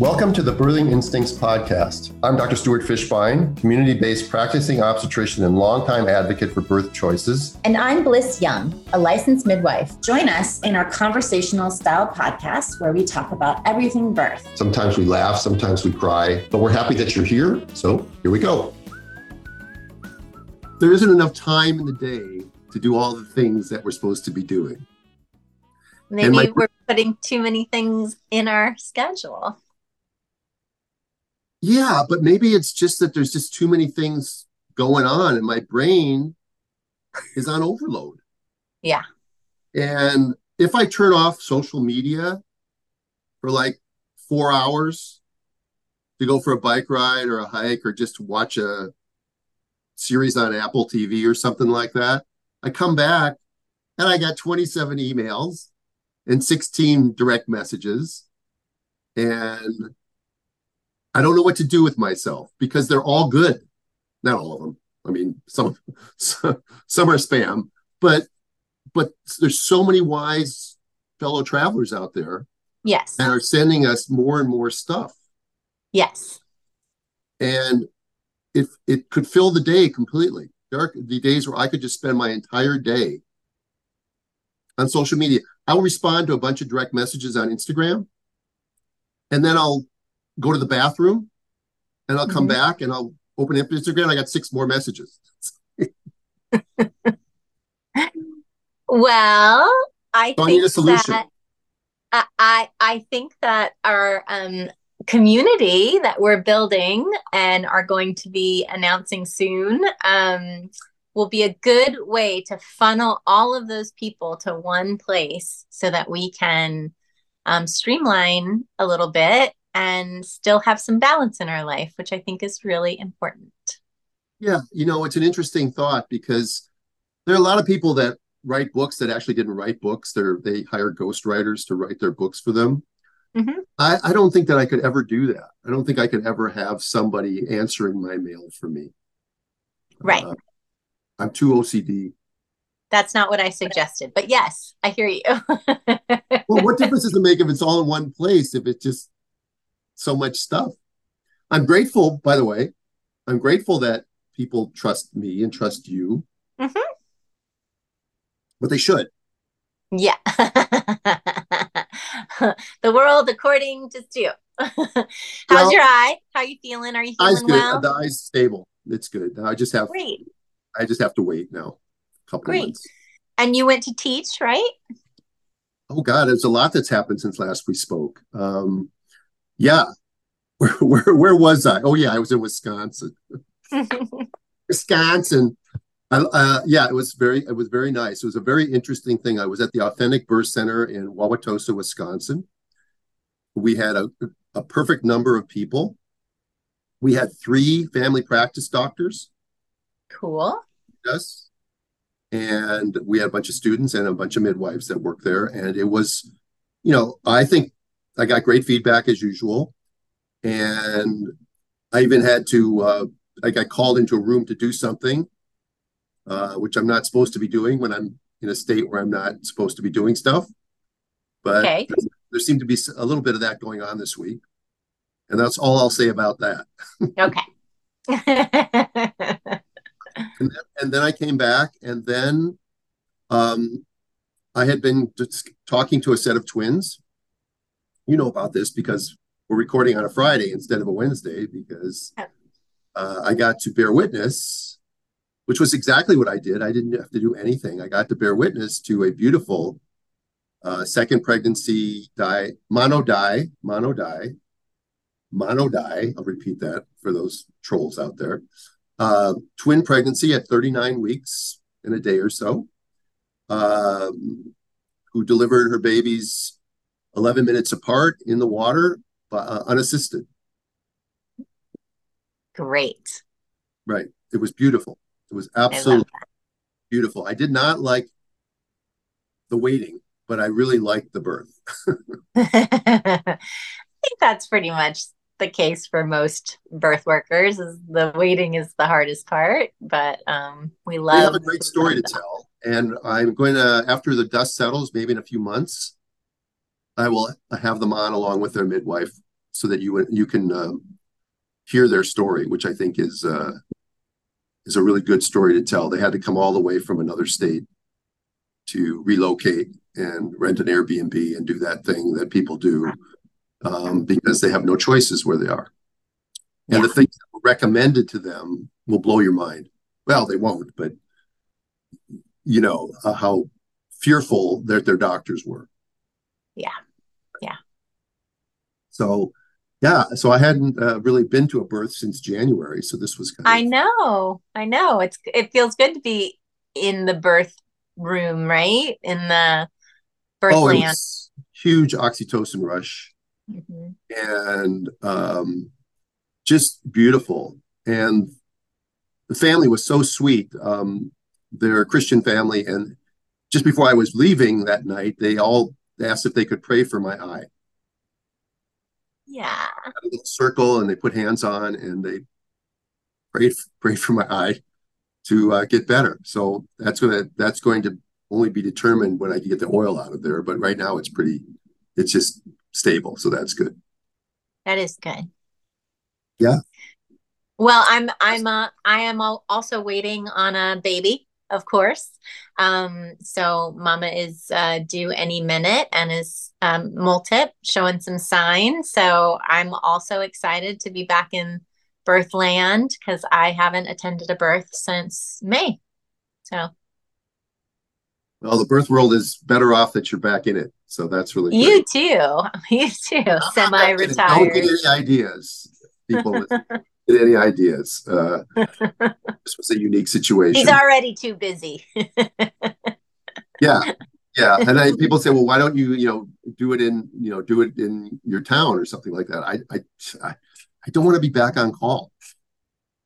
Welcome to the Birthing Instincts podcast. I'm Dr. Stuart Fishbein, community based practicing obstetrician and longtime advocate for birth choices. And I'm Blyss Young, a licensed midwife. Join us in our conversational style podcast where we talk about everything birth. Sometimes we laugh, sometimes we cry, but we're happy that you're here. So here we go. There isn't enough time in the day to do all the things that we're supposed to be doing. Maybe my- we're putting too many things in our schedule. Yeah, but maybe it's just that there's just too many things going on and my brain is on overload. Yeah. And if I turn off social media for like four hours to go for a bike ride or a hike or just watch a series on Apple TV or something like that, I come back and I got 27 emails and 16 direct messages and I don't know what to do with myself because they're all good. Not all of them. I mean, some some are spam, but but there's so many wise fellow travelers out there. Yes. And are sending us more and more stuff. Yes. And if it could fill the day completely. There are the days where I could just spend my entire day on social media. I'll respond to a bunch of direct messages on Instagram. And then I'll go to the bathroom and I'll come mm-hmm. back and I'll open up Instagram. I got six more messages. well, I so think I need a solution. That, I I think that our um, community that we're building and are going to be announcing soon um, will be a good way to funnel all of those people to one place so that we can um, streamline a little bit and still have some balance in our life, which I think is really important. Yeah, you know, it's an interesting thought because there are a lot of people that write books that actually didn't write books. They're they hire ghostwriters to write their books for them. Mm-hmm. I, I don't think that I could ever do that. I don't think I could ever have somebody answering my mail for me. Right. Uh, I'm too OCD. That's not what I suggested, but yes, I hear you. well, what difference does it make if it's all in one place? If it's just so much stuff. I'm grateful, by the way, I'm grateful that people trust me and trust you. Mm-hmm. But they should. Yeah. the world according to Stu. How's well, your eye? How are you feeling? Are you feeling well? The eye's stable. It's good. I just have Great. I just have to wait now. A couple Great. months. And you went to teach, right? Oh God, there's a lot that's happened since last we spoke. Um, yeah. Where, where, where was I? Oh, yeah, I was in Wisconsin. Wisconsin. Uh, yeah, it was very it was very nice. It was a very interesting thing. I was at the Authentic Birth Center in Wauwatosa, Wisconsin. We had a, a perfect number of people. We had three family practice doctors. Cool. Yes. And we had a bunch of students and a bunch of midwives that worked there. And it was, you know, I think I got great feedback as usual, and I even had to. Uh, I got called into a room to do something, uh, which I'm not supposed to be doing when I'm in a state where I'm not supposed to be doing stuff. But okay. there seemed to be a little bit of that going on this week, and that's all I'll say about that. okay. and, then, and then I came back, and then um, I had been talking to a set of twins you know about this because we're recording on a Friday instead of a Wednesday because uh, I got to bear witness, which was exactly what I did. I didn't have to do anything. I got to bear witness to a beautiful uh, second pregnancy die, mono di, mono di, mono di. I'll repeat that for those trolls out there. Uh, twin pregnancy at 39 weeks in a day or so, um, who delivered her babies 11 minutes apart in the water, uh, unassisted. Great. Right. It was beautiful. It was absolutely I beautiful. I did not like the waiting, but I really liked the birth. I think that's pretty much the case for most birth workers is the waiting is the hardest part but um, we love we have a great story to tell and i'm going to after the dust settles maybe in a few months I will have them on along with their midwife so that you you can um, hear their story, which I think is uh, is a really good story to tell. They had to come all the way from another state to relocate and rent an Airbnb and do that thing that people do um, because they have no choices where they are. And the things that were recommended to them will blow your mind. Well, they won't, but you know uh, how fearful that their doctors were. Yeah, yeah. So, yeah. So I hadn't uh, really been to a birth since January. So this was. Kind of... I know. I know. It's it feels good to be in the birth room, right? In the birth oh, land. huge oxytocin rush, mm-hmm. and um, just beautiful. And the family was so sweet. Um, they're Christian family, and just before I was leaving that night, they all asked if they could pray for my eye. Yeah. a little circle, and they put hands on, and they prayed prayed for my eye to uh, get better. So that's gonna that's going to only be determined when I can get the oil out of there. But right now, it's pretty. It's just stable, so that's good. That is good. Yeah. Well, I'm I'm uh, I am also waiting on a baby of course. Um, so Mama is uh, due any minute and is um, multip, showing some signs. So I'm also excited to be back in birthland because I haven't attended a birth since May. So. Well, the birth world is better off that you're back in it. So that's really you too. You too. Semi-retired. Don't get any ideas, people. With, any ideas. Uh, this was a unique situation. He's already too busy. yeah, yeah. And I, people say, well, why don't you, you know, do it in, you know, do it in your town or something like that. I, I, I don't want to be back on call.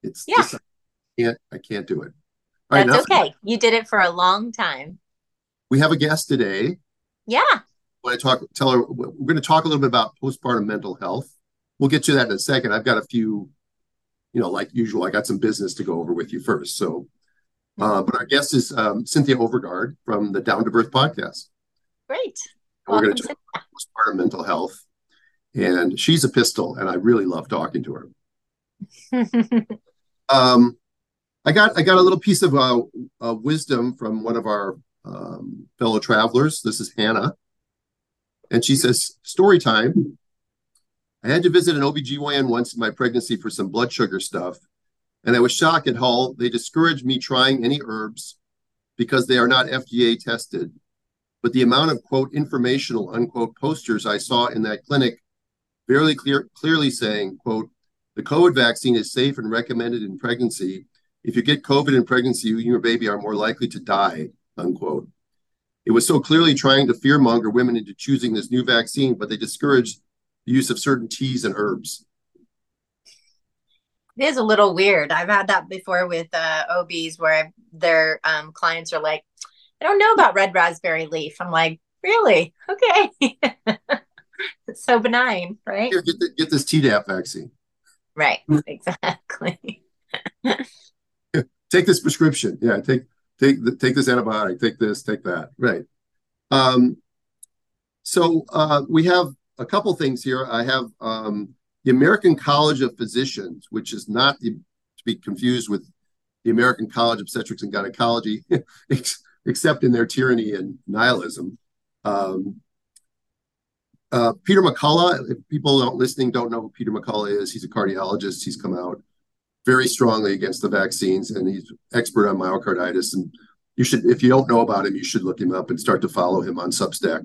It's yeah. Just, I can't, I can't do it. All That's right, okay. You did it for a long time. We have a guest today. Yeah. When I talk, tell her we're going to talk a little bit about postpartum mental health. We'll get to that in a second. I've got a few you know, like usual, I got some business to go over with you first. So, uh, but our guest is um, Cynthia Overgard from the Down to Birth podcast. Great. we're going to talk about postpartum mental health. And she's a pistol, and I really love talking to her. um, I got I got a little piece of uh, uh, wisdom from one of our um, fellow travelers. This is Hannah. And she says, Story time. I had to visit an OBGYN once in my pregnancy for some blood sugar stuff, and I was shocked at how they discouraged me trying any herbs because they are not FDA tested. But the amount of quote informational unquote posters I saw in that clinic very clear, clearly saying, quote, the COVID vaccine is safe and recommended in pregnancy. If you get COVID in pregnancy, you and your baby are more likely to die, unquote. It was so clearly trying to fearmonger women into choosing this new vaccine, but they discouraged the use of certain teas and herbs. It is a little weird. I've had that before with uh, OBs where their um, clients are like, I don't know about red raspberry leaf. I'm like, really? Okay. it's so benign, right? Here, get, the, get this Tdap vaccine. Right, exactly. take this prescription. Yeah, take take the, take this antibiotic. Take this. Take that. Right. Um, so uh, we have a couple things here. I have um, the American College of Physicians, which is not the, to be confused with the American College of Obstetrics and Gynecology, except in their tyranny and nihilism. Um, uh, Peter McCullough, if people don't listening don't know who Peter McCullough is, he's a cardiologist. He's come out very strongly against the vaccines, and he's expert on myocarditis. And you should, if you don't know about him, you should look him up and start to follow him on Substack.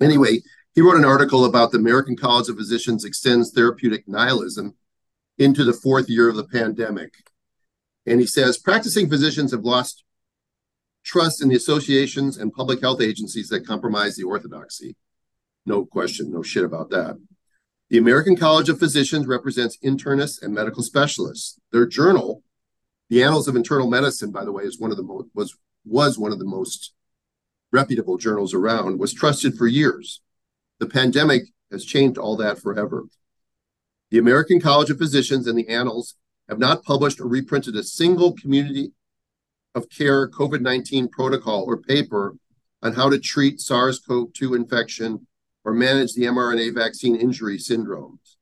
Anyway, he wrote an article about the American College of Physicians extends therapeutic nihilism into the fourth year of the pandemic. And he says practicing physicians have lost trust in the associations and public health agencies that compromise the orthodoxy. No question, no shit about that. The American College of Physicians represents internists and medical specialists. Their journal, the Annals of Internal Medicine, by the way, is one of the most was was one of the most reputable journals around, was trusted for years. The pandemic has changed all that forever. The American College of Physicians and the Annals have not published or reprinted a single community of care COVID 19 protocol or paper on how to treat SARS CoV 2 infection or manage the mRNA vaccine injury syndromes.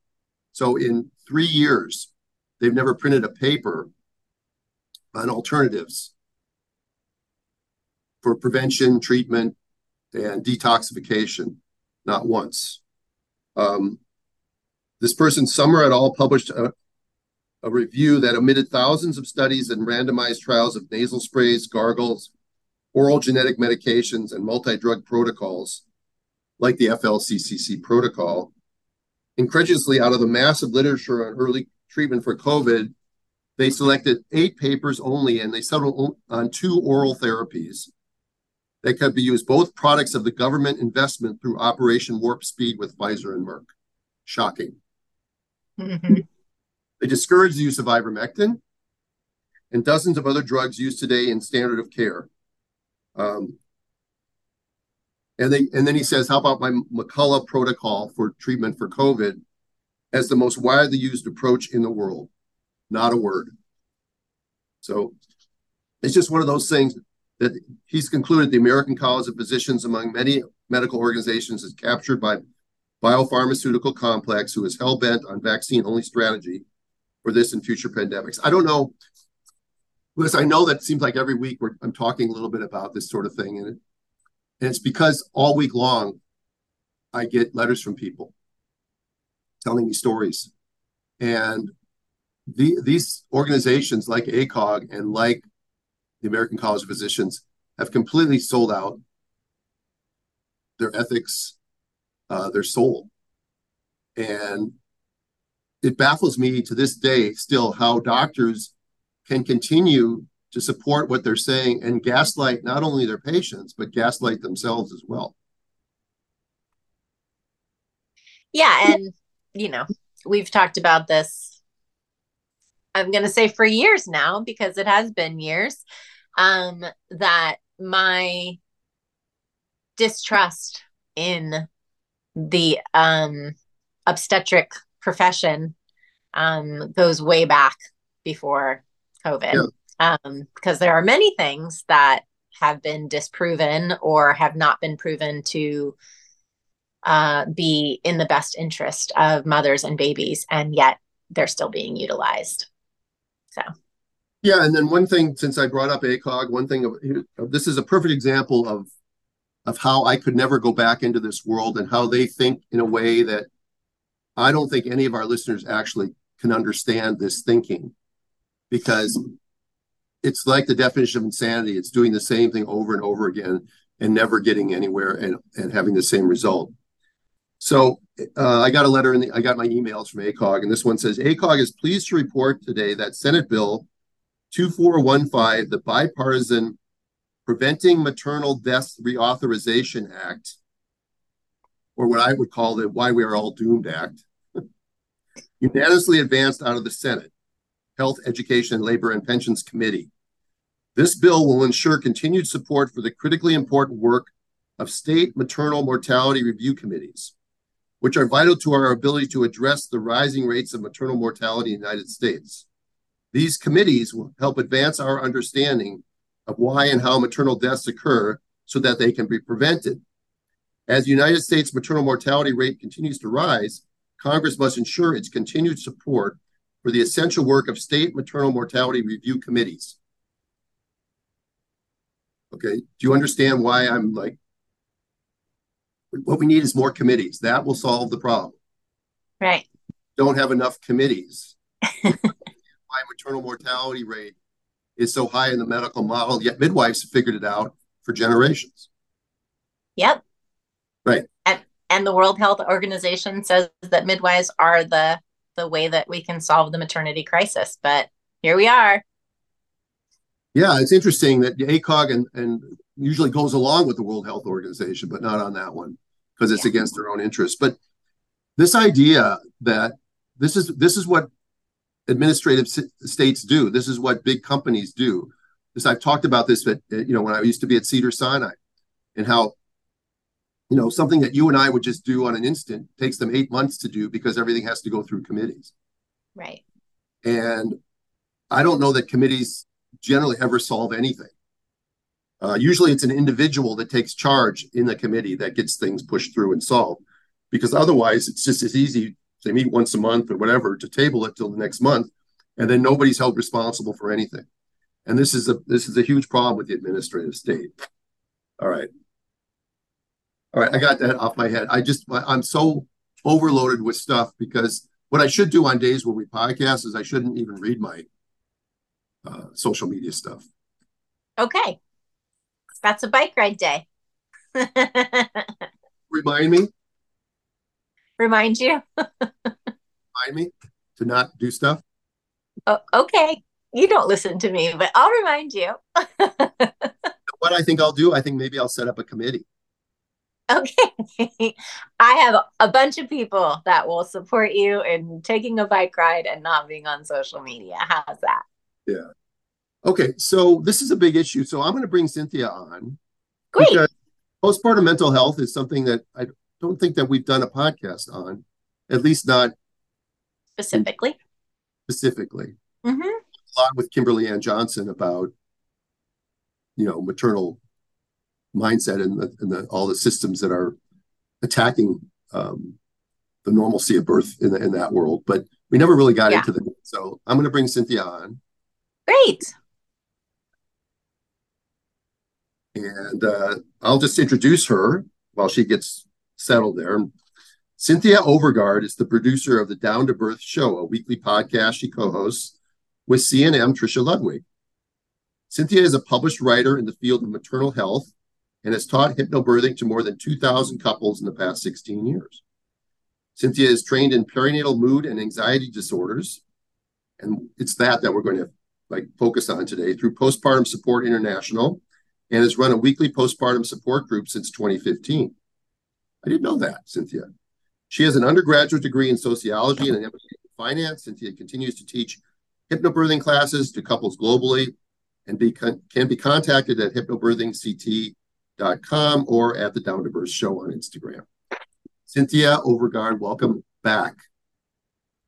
So in three years, they've never printed a paper on alternatives for prevention, treatment, and detoxification, not once. Um, this person, Summer et al., published a, a review that omitted thousands of studies and randomized trials of nasal sprays, gargles, oral genetic medications, and multi drug protocols like the FLCCC protocol. Incredulously, out of the massive literature on early treatment for COVID, they selected eight papers only and they settled on two oral therapies that could be used, both products of the government investment through Operation Warp Speed with Pfizer and Merck. Shocking. Mm-hmm. They discouraged the use of ivermectin and dozens of other drugs used today in standard of care. Um, and they and then he says, how about my McCullough protocol for treatment for COVID as the most widely used approach in the world? Not a word. So it's just one of those things that he's concluded the American College of Physicians, among many medical organizations, is captured by biopharmaceutical complex who is hell bent on vaccine only strategy for this and future pandemics. I don't know, Liz. I know that seems like every week I'm talking a little bit about this sort of thing, and, it, and it's because all week long I get letters from people telling me stories, and the, these organizations like ACOG and like the American College of Physicians have completely sold out their ethics, uh, their soul. And it baffles me to this day still how doctors can continue to support what they're saying and gaslight not only their patients, but gaslight themselves as well. Yeah. And, you know, we've talked about this, I'm going to say for years now, because it has been years um, that my distrust in the um, obstetric profession um, goes way back before COVID. Yeah. Um, because there are many things that have been disproven or have not been proven to uh, be in the best interest of mothers and babies, and yet they're still being utilized. So yeah, and then one thing, since I brought up ACOG, one thing of, this is a perfect example of of how I could never go back into this world and how they think in a way that I don't think any of our listeners actually can understand this thinking, because it's like the definition of insanity. It's doing the same thing over and over again and never getting anywhere and and having the same result. So uh, I got a letter in the I got my emails from ACOG, and this one says ACOG is pleased to report today that Senate Bill 2415, the bipartisan Preventing Maternal Death Reauthorization Act, or what I would call the Why We Are All Doomed Act, unanimously advanced out of the Senate, Health, Education, Labor, and Pensions Committee. This bill will ensure continued support for the critically important work of state maternal mortality review committees, which are vital to our ability to address the rising rates of maternal mortality in the United States. These committees will help advance our understanding of why and how maternal deaths occur so that they can be prevented. As the United States maternal mortality rate continues to rise, Congress must ensure its continued support for the essential work of state maternal mortality review committees. Okay, do you understand why I'm like, what we need is more committees. That will solve the problem. Right. Don't have enough committees. why maternal mortality rate is so high in the medical model, yet midwives have figured it out for generations. Yep. Right. And and the World Health Organization says that midwives are the the way that we can solve the maternity crisis. But here we are. Yeah, it's interesting that the ACOG and, and usually goes along with the World Health Organization, but not on that one because it's yeah. against their own interests. But this idea that this is this is what administrative states do. This is what big companies do. This I've talked about this, but you know, when I used to be at Cedar Sinai, and how you know something that you and I would just do on an instant takes them eight months to do because everything has to go through committees. Right. And I don't know that committees generally ever solve anything. Uh, usually, it's an individual that takes charge in the committee that gets things pushed through and solved. because otherwise it's just as easy they meet once a month or whatever to table it till the next month and then nobody's held responsible for anything. And this is a this is a huge problem with the administrative state. All right. All right i got that off my head. I just i'm so overloaded with stuff because what i should do on days where we podcast is i shouldn't even read my uh, social media stuff. Okay. That's a bike ride day. Remind me remind you. Remind me to not do stuff? Oh, okay. You don't listen to me but i'll remind you. What i think i'll do? I think maybe i'll set up a committee. Okay. I have a bunch of people that will support you in taking a bike ride and not being on social media. How's that? Yeah. Okay so this is a big issue. So i'm going to bring cynthia on Great. postpartum mental health is something that i don't think that we've done a podcast on, at least not specifically. Specifically, mm-hmm. a lot with Kimberly Ann Johnson about you know maternal mindset and, the, and the, all the systems that are attacking um, the normalcy of birth in, the, in that world. But we never really got yeah. into that. So I'm going to bring Cynthia on. Great. And uh, I'll just introduce her while she gets settled there. Cynthia Overgard is the producer of the Down to Birth Show, a weekly podcast she co-hosts with CNM Trisha Ludwig. Cynthia is a published writer in the field of maternal health and has taught hypnobirthing to more than 2,000 couples in the past 16 years. Cynthia is trained in perinatal mood and anxiety disorders, and it's that that we're going to like focus on today through Postpartum Support International, and has run a weekly postpartum support group since 2015. I didn't know that, Cynthia. She has an undergraduate degree in sociology and an MBA in finance. Cynthia continues to teach hypnobirthing classes to couples globally and be, can be contacted at hypnobirthingct.com or at the Down to Birth Show on Instagram. Cynthia Overgard, welcome back.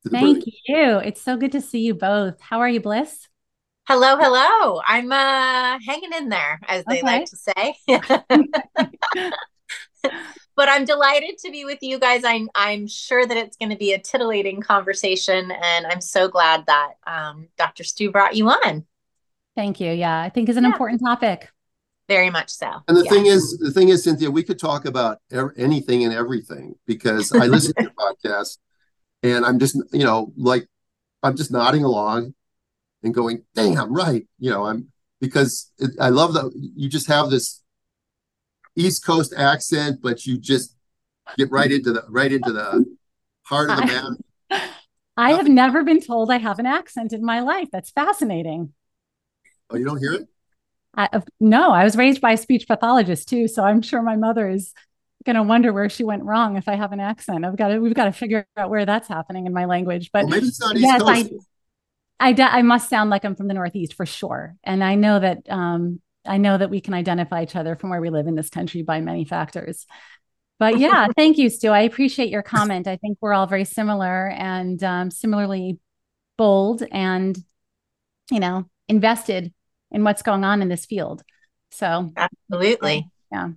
Thank birthing. you. It's so good to see you both. How are you, Blyss? Hello, hello. I'm uh hanging in there, as they like to say. but I'm delighted to be with you guys. I'm I'm sure that it's going to be a titillating conversation, and I'm so glad that um, Dr. Stu brought you on. Thank you. Yeah, I think is an yeah. important topic. Very much so. And the yeah. thing is, the thing is, Cynthia, we could talk about er- anything and everything because I listen to your podcast, and I'm just, you know, like I'm just nodding along and going, "Dang, I'm right." You know, I'm because it, I love that you just have this East Coast accent, but you just get right into the right into the heart of the matter. I have never been told I have an accent in my life. That's fascinating. Oh, you don't hear it? I, no, I was raised by a speech pathologist too, so I'm sure my mother is going to wonder where she went wrong if I have an accent. I've got to, we've got to figure out where that's happening in my language. But well, maybe it's not East yes, Coast. I, I, I must sound like I'm from the Northeast for sure, and I know that um, I know that we can identify each other from where we live in this country by many factors. But yeah, thank you, Stu. I appreciate your comment. I think we're all very similar and um, similarly bold and, you know, invested in what's going on in this field. So, absolutely. Yeah.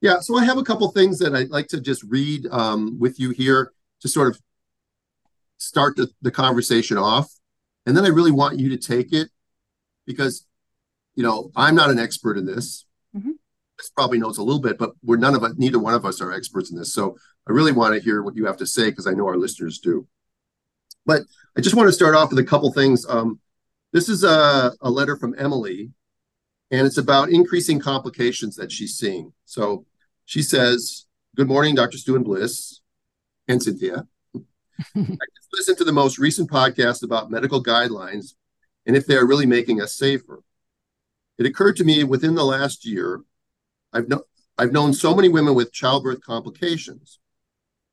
Yeah. So, I have a couple things that I'd like to just read um, with you here to sort of start the, the conversation off. And then I really want you to take it because you know, I'm not an expert in this. Mm-hmm. This probably knows a little bit, but we're none of us, neither one of us are experts in this. So I really want to hear what you have to say because I know our listeners do. But I just want to start off with a couple things. Um, this is a, a letter from Emily, and it's about increasing complications that she's seeing. So she says, Good morning, Dr. Stu and Blyss and Cynthia. I just listened to the most recent podcast about medical guidelines and if they are really making us safer. It occurred to me within the last year, I've, I've known so many women with childbirth complications.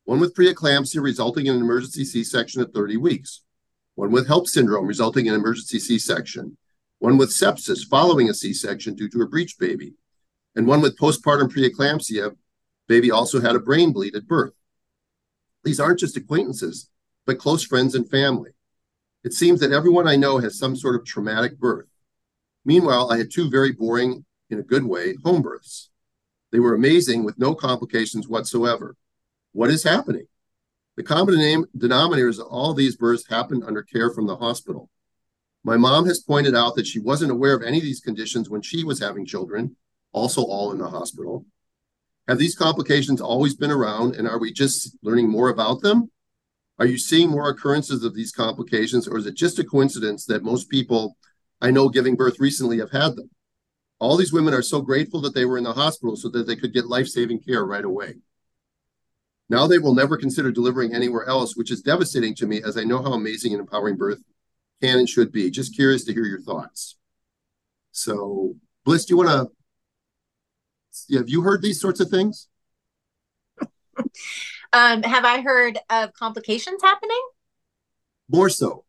One with preeclampsia resulting in an emergency C section at 30 weeks, one with HELLP syndrome resulting in an emergency C section, one with sepsis following a C section due to a breech baby, and one with postpartum preeclampsia. Baby also had a brain bleed at birth. These aren't just acquaintances, but close friends and family. It seems that everyone I know has some sort of traumatic birth. Meanwhile, I had two very boring, in a good way, home births. They were amazing with no complications whatsoever. What is happening? The common name denominators of all these births happened under care from the hospital. My mom has pointed out that she wasn't aware of any of these conditions when she was having children, also all in the hospital. Have these complications always been around, and are we just learning more about them? Are you seeing more occurrences of these complications, or is it just a coincidence that most people I know giving birth recently have had them? All these women are so grateful that they were in the hospital so that they could get life saving care right away. Now they will never consider delivering anywhere else, which is devastating to me as I know how amazing and empowering birth can and should be. Just curious to hear your thoughts. So, Blyss, do you want to? Have you heard these sorts of things? um, have I heard of complications happening? More so.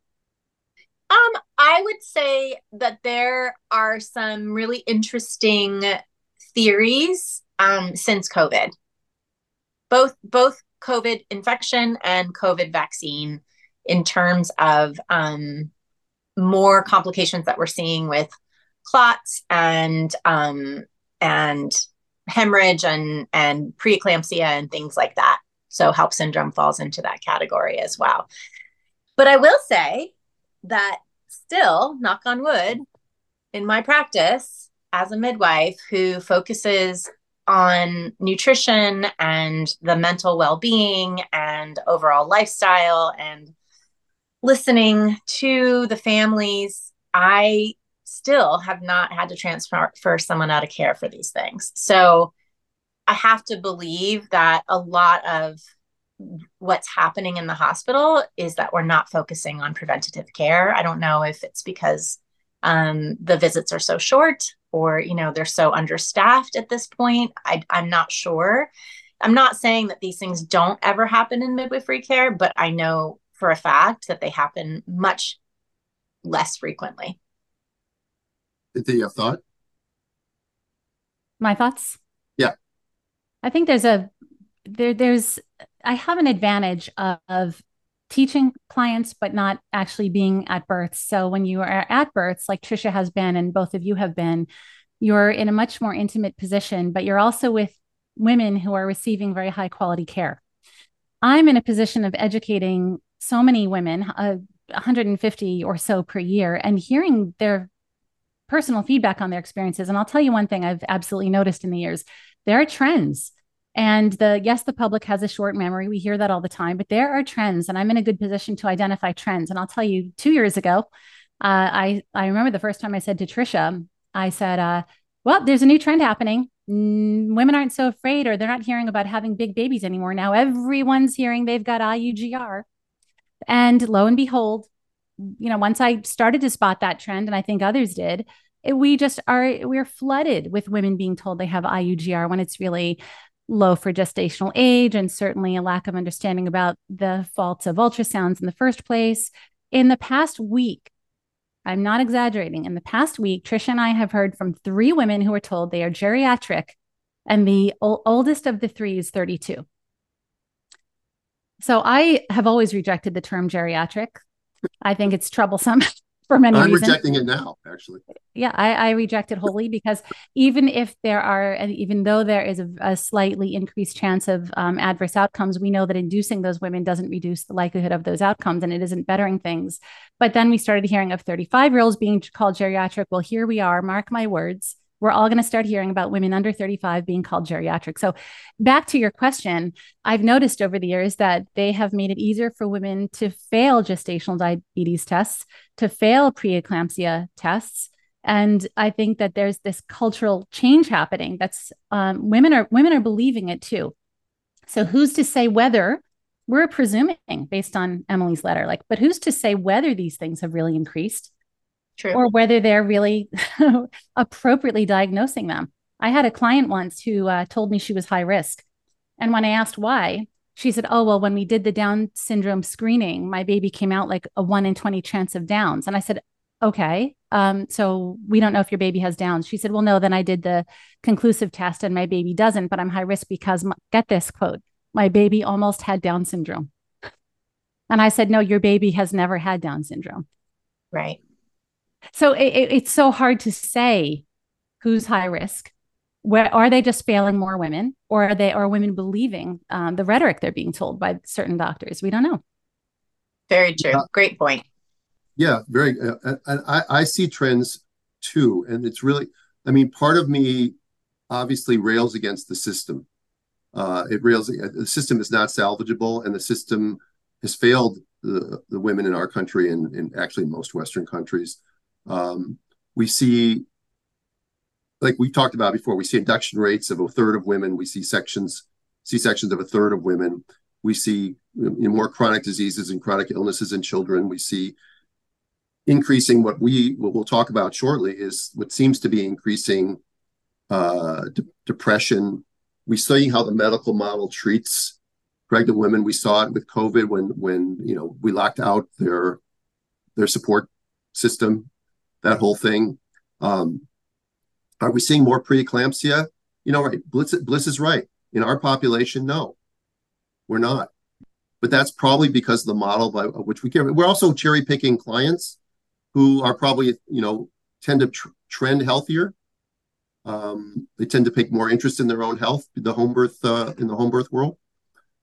Um, I would say that there are some really interesting theories um, since COVID both both COVID infection and COVID vaccine in terms of um, more complications that we're seeing with clots and um, and hemorrhage and and preeclampsia and things like that. So HELLP syndrome falls into that category as well. But I will say that still, knock on wood, in my practice as a midwife who focuses on nutrition and the mental well-being and overall lifestyle and listening to the families i still have not had to transfer for someone out of care for these things. So i have to believe that a lot of what's happening in the hospital is that we're not focusing on preventative care. I don't know if it's because um, the visits are so short or you know they're so understaffed at this point. I, i'm not sure. I'm not saying that these things don't ever happen in midwifery care but i know for a fact that they happen much less frequently. Do you have thought? My thoughts? Yeah. I think there's a there there's i have an advantage of, of teaching clients but not actually being at births. So when you are at births like trisha has been and both of you have been you're in a much more intimate position but you're also with women who are receiving very high quality care. I'm in a position of educating so many women uh, 150 or so per year and hearing their personal feedback on their experiences. And i'll tell you one thing i've absolutely noticed in the years there are trends and the yes, the public has a short memory. We hear that all the time, but there are trends, and I'm in a good position to identify trends. And I'll tell you, two years ago, uh, I I remember the first time I said to Trisha, I said, uh, "Well, there's a new trend happening. Mm, women aren't so afraid, or they're not hearing about having big babies anymore. Now everyone's hearing they've got IUGR." And lo and behold, you know, once I started to spot that trend, and I think others did, we just are we're flooded with women being told they have IUGR when it's really low for gestational age and certainly a lack of understanding about the faults of ultrasounds in the first place. In the past week, I'm not exaggerating. In the past week, Trisha and I have heard from three women who were told they are geriatric, and the o- oldest of the three is 32. So I have always rejected the term geriatric. I think it's troublesome. for many I'm reasons. rejecting it now, actually. Yeah, I, I reject it wholly because even if there are, and even though there is a, a slightly increased chance of um, adverse outcomes, we know that inducing those women doesn't reduce the likelihood of those outcomes and it isn't bettering things. But then we started hearing of 35 year olds being called geriatric. Well, here we are, mark my words we're all going to start hearing about women under 35 being called geriatric. So, back to your question, I've noticed over the years that they have made it easier for women to fail gestational diabetes tests, to fail preeclampsia tests. And I think that there's this cultural change happening. That's um, women are women are believing it too. So who's to say whether we're presuming based on Emily's letter, like, but who's to say whether these things have really increased? True. or whether they're really appropriately diagnosing them. I had a client once who uh, told me she was high risk. And when I asked why, she said, Oh, well, when we did the Down syndrome screening, my baby came out like a one in 20 chance of Downs. And I said, Okay. Um, so we don't know if your baby has Downs. She said, Well, no, then I did the conclusive test and my baby doesn't, but I'm high risk because, my, get this quote, my baby almost had Down syndrome. And I said, No, your baby has never had Down syndrome. Right. So it, it's so hard to say who's high risk, where are they just failing more women or are they are women believing um, the rhetoric they're being told by certain doctors? We don't know. Very true. Yeah. great point. Yeah very uh, and I, I see trends too and it's really i mean part of me obviously rails against the system. Uh, it rails the system is not salvageable and the system has failed the, the women in our country and, and actually most western countries um, we see like we talked about before, we see induction rates of a third of women. We see sections, C sections of a third of women. We see more chronic diseases and chronic illnesses in children. We see increasing what we what we'll talk about shortly is what seems to be increasing uh, de- depression. We see how the medical model treats pregnant women. We saw it with COVID when when you know we locked out their their support system, that whole thing. Um, are we seeing more preeclampsia? You know, right? Blyss, Blyss is right. In our population, no, we're not. But that's probably because of the model by which we care. We're also cherry picking clients who are probably, you know, tend to tr- trend healthier. Um, they tend to take more interest in their own health, the home birth uh, in the home birth world.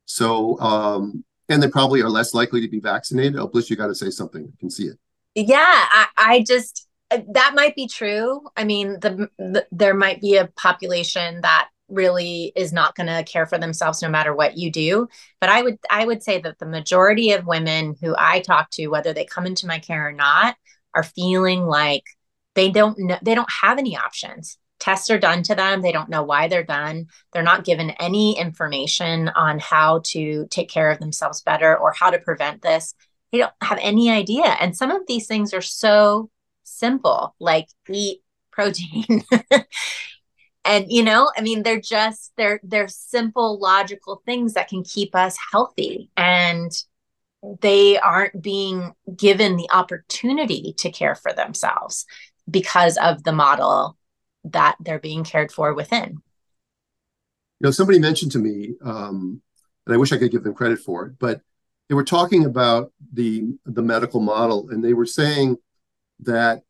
So, um, and they probably are less likely to be vaccinated. Oh, Blyss, you got to say something. I can see it. Yeah, I, I just uh, that might be true. I mean, the, the there might be a population that really is not going to care for themselves no matter what you do. But i would i would say that the majority of women who i talk to whether they come into my care or not are feeling like they don't know they don't have any options. Tests are done to them. They don't know why they're done. They're not given any information on how to take care of themselves better or how to prevent this they don't have any idea and some of these things are so simple, like eat protein. and you know, I mean, they're just they're they're simple, logical things that can keep us healthy. And they aren't being given the opportunity to care for themselves because of the model that they're being cared for within. You know, somebody mentioned to me, um, and I wish I could give them credit for it, but they were talking about the the medical model, and they were saying that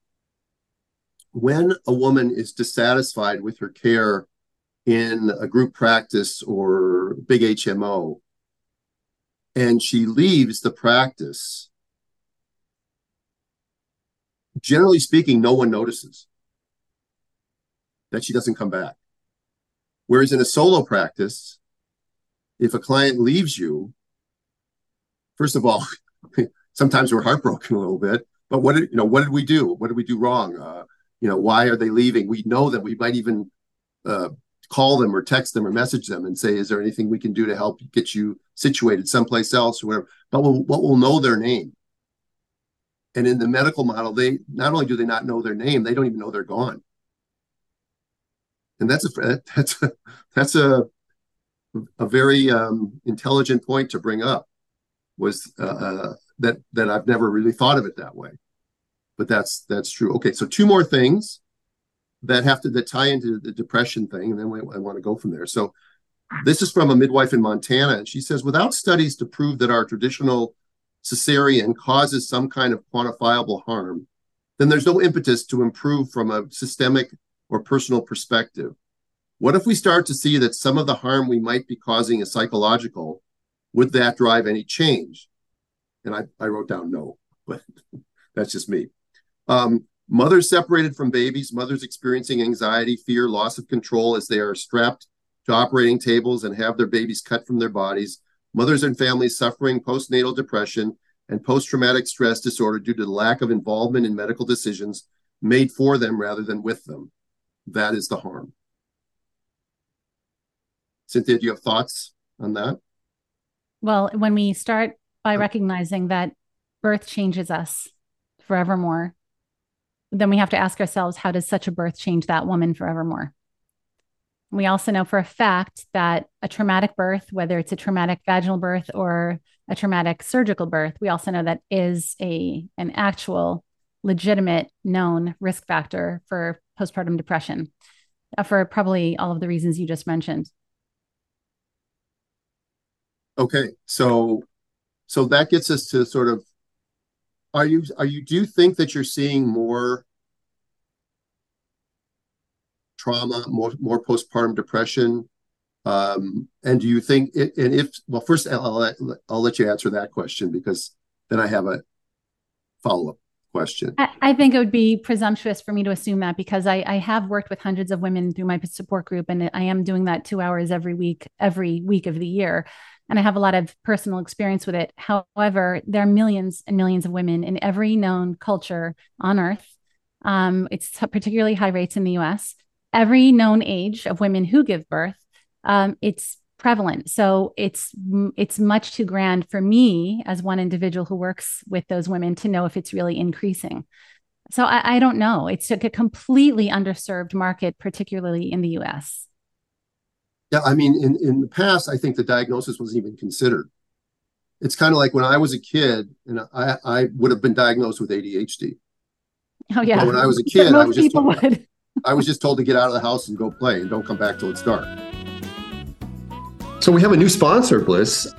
when a woman is dissatisfied with her care in a group practice or big HMO, and she leaves the practice, generally speaking, no one notices that she doesn't come back. Whereas in a solo practice, if a client leaves you, first of all, sometimes we're heartbroken a little bit, but what did you know? What did we do? What did we do wrong? Uh, you know, why are they leaving? We know that we might even uh, call them or text them or message them and say, "Is there anything we can do to help get you situated someplace else or whatever?" But we'll, what will know their name. And in the medical model, they not only do they not know their name, they don't even know they're gone. And that's a that's a, that's a a very um, intelligent point to bring up was uh, uh, that that I've never really thought of it that way but that's that's true. Okay, so two more things that have to that tie into the depression thing, and then we, I want to go from there. So this is from a midwife in Montana, and she says, without studies to prove that our traditional cesarean causes some kind of quantifiable harm, then there's no impetus to improve from a systemic or personal perspective. What if we start to see that some of the harm we might be causing is psychological? Would that drive any change? And I, I wrote down no, but that's just me. Um, mothers separated from babies, mothers experiencing anxiety, fear, loss of control as they are strapped to operating tables and have their babies cut from their bodies, mothers and families suffering postnatal depression and post traumatic stress disorder due to the lack of involvement in medical decisions made for them rather than with them. That is the harm. Cynthia, do you have thoughts on that? Well, when we start by recognizing that birth changes us forevermore, then we have to ask ourselves how does such a birth change that woman forevermore? We also know for a fact that a traumatic birth, whether it's a traumatic vaginal birth or a traumatic surgical birth, we also know that is a an actual legitimate known risk factor for postpartum depression uh, for probably all of the reasons you just mentioned. Okay, so so that gets us to sort of are you are you do you think that you're seeing more trauma, more more postpartum depression? Um, and do you think it, and if well, first I'll, I'll, let you answer that question because then I have a follow up question. I, I, think it would be presumptuous for me to assume that because I, I have worked with hundreds of women through my support group, and I am doing that two hours every week, every week of the year. And I have a lot of personal experience with it. However, there are millions and millions of women in every known culture on earth. Um, it's particularly high rates in the US. Every known age of women who give birth, um, it's prevalent. So it's it's much too grand for me as one individual who works with those women to know if it's really increasing. So I, I don't know. It's a completely underserved market, particularly in the U.S. Yeah, I mean, in in the past, I think the diagnosis wasn't even considered. It's kind of like when I was a kid, and I I would have been diagnosed with ADHD. Oh yeah. But when I was a kid, I was just told, I was just told to get out of the house and go play and don't come back till it's dark. So we have a new sponsor, Blyss.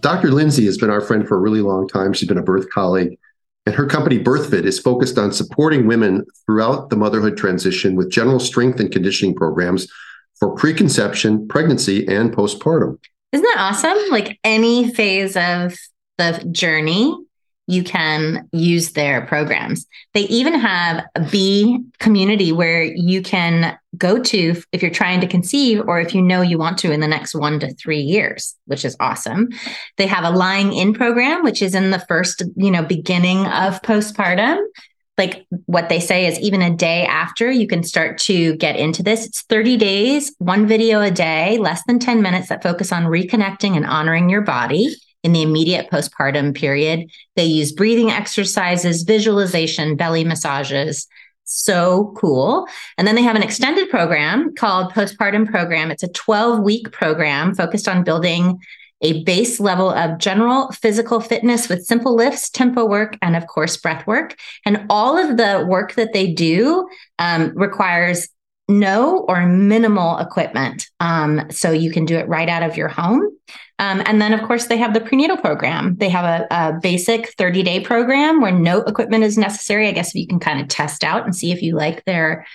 Dr. Lindsay has been our friend for a really long time. She's been a birth colleague, and her company BirthFit is focused on supporting women throughout the motherhood transition with general strength and conditioning programs for preconception, pregnancy, and postpartum. Isn't that awesome? Like any phase of the journey, you can use their programs. They even have a B community where you can go to if you're trying to conceive or if you know you want to in the next one to three years, which is awesome. They have a lying in program, which is in the first, you know, beginning of postpartum. Like what they say is even a day after you can start to get into this. It's 30 days, one video a day, less than 10 minutes that focus on reconnecting and honoring your body in the immediate postpartum period. They use breathing exercises, visualization, belly massages. So cool. And then they have an extended program called Postpartum Program. It's a 12 week program focused on building a base level of general physical fitness with simple lifts, tempo work, and of course, breath work. And all of the work that they do um, requires no or minimal equipment. Um, so you can do it right out of your home. Um, and then, of course, they have the prenatal program. They have a, a basic 30 day program where no equipment is necessary. I guess you can kind of test out and see if you like their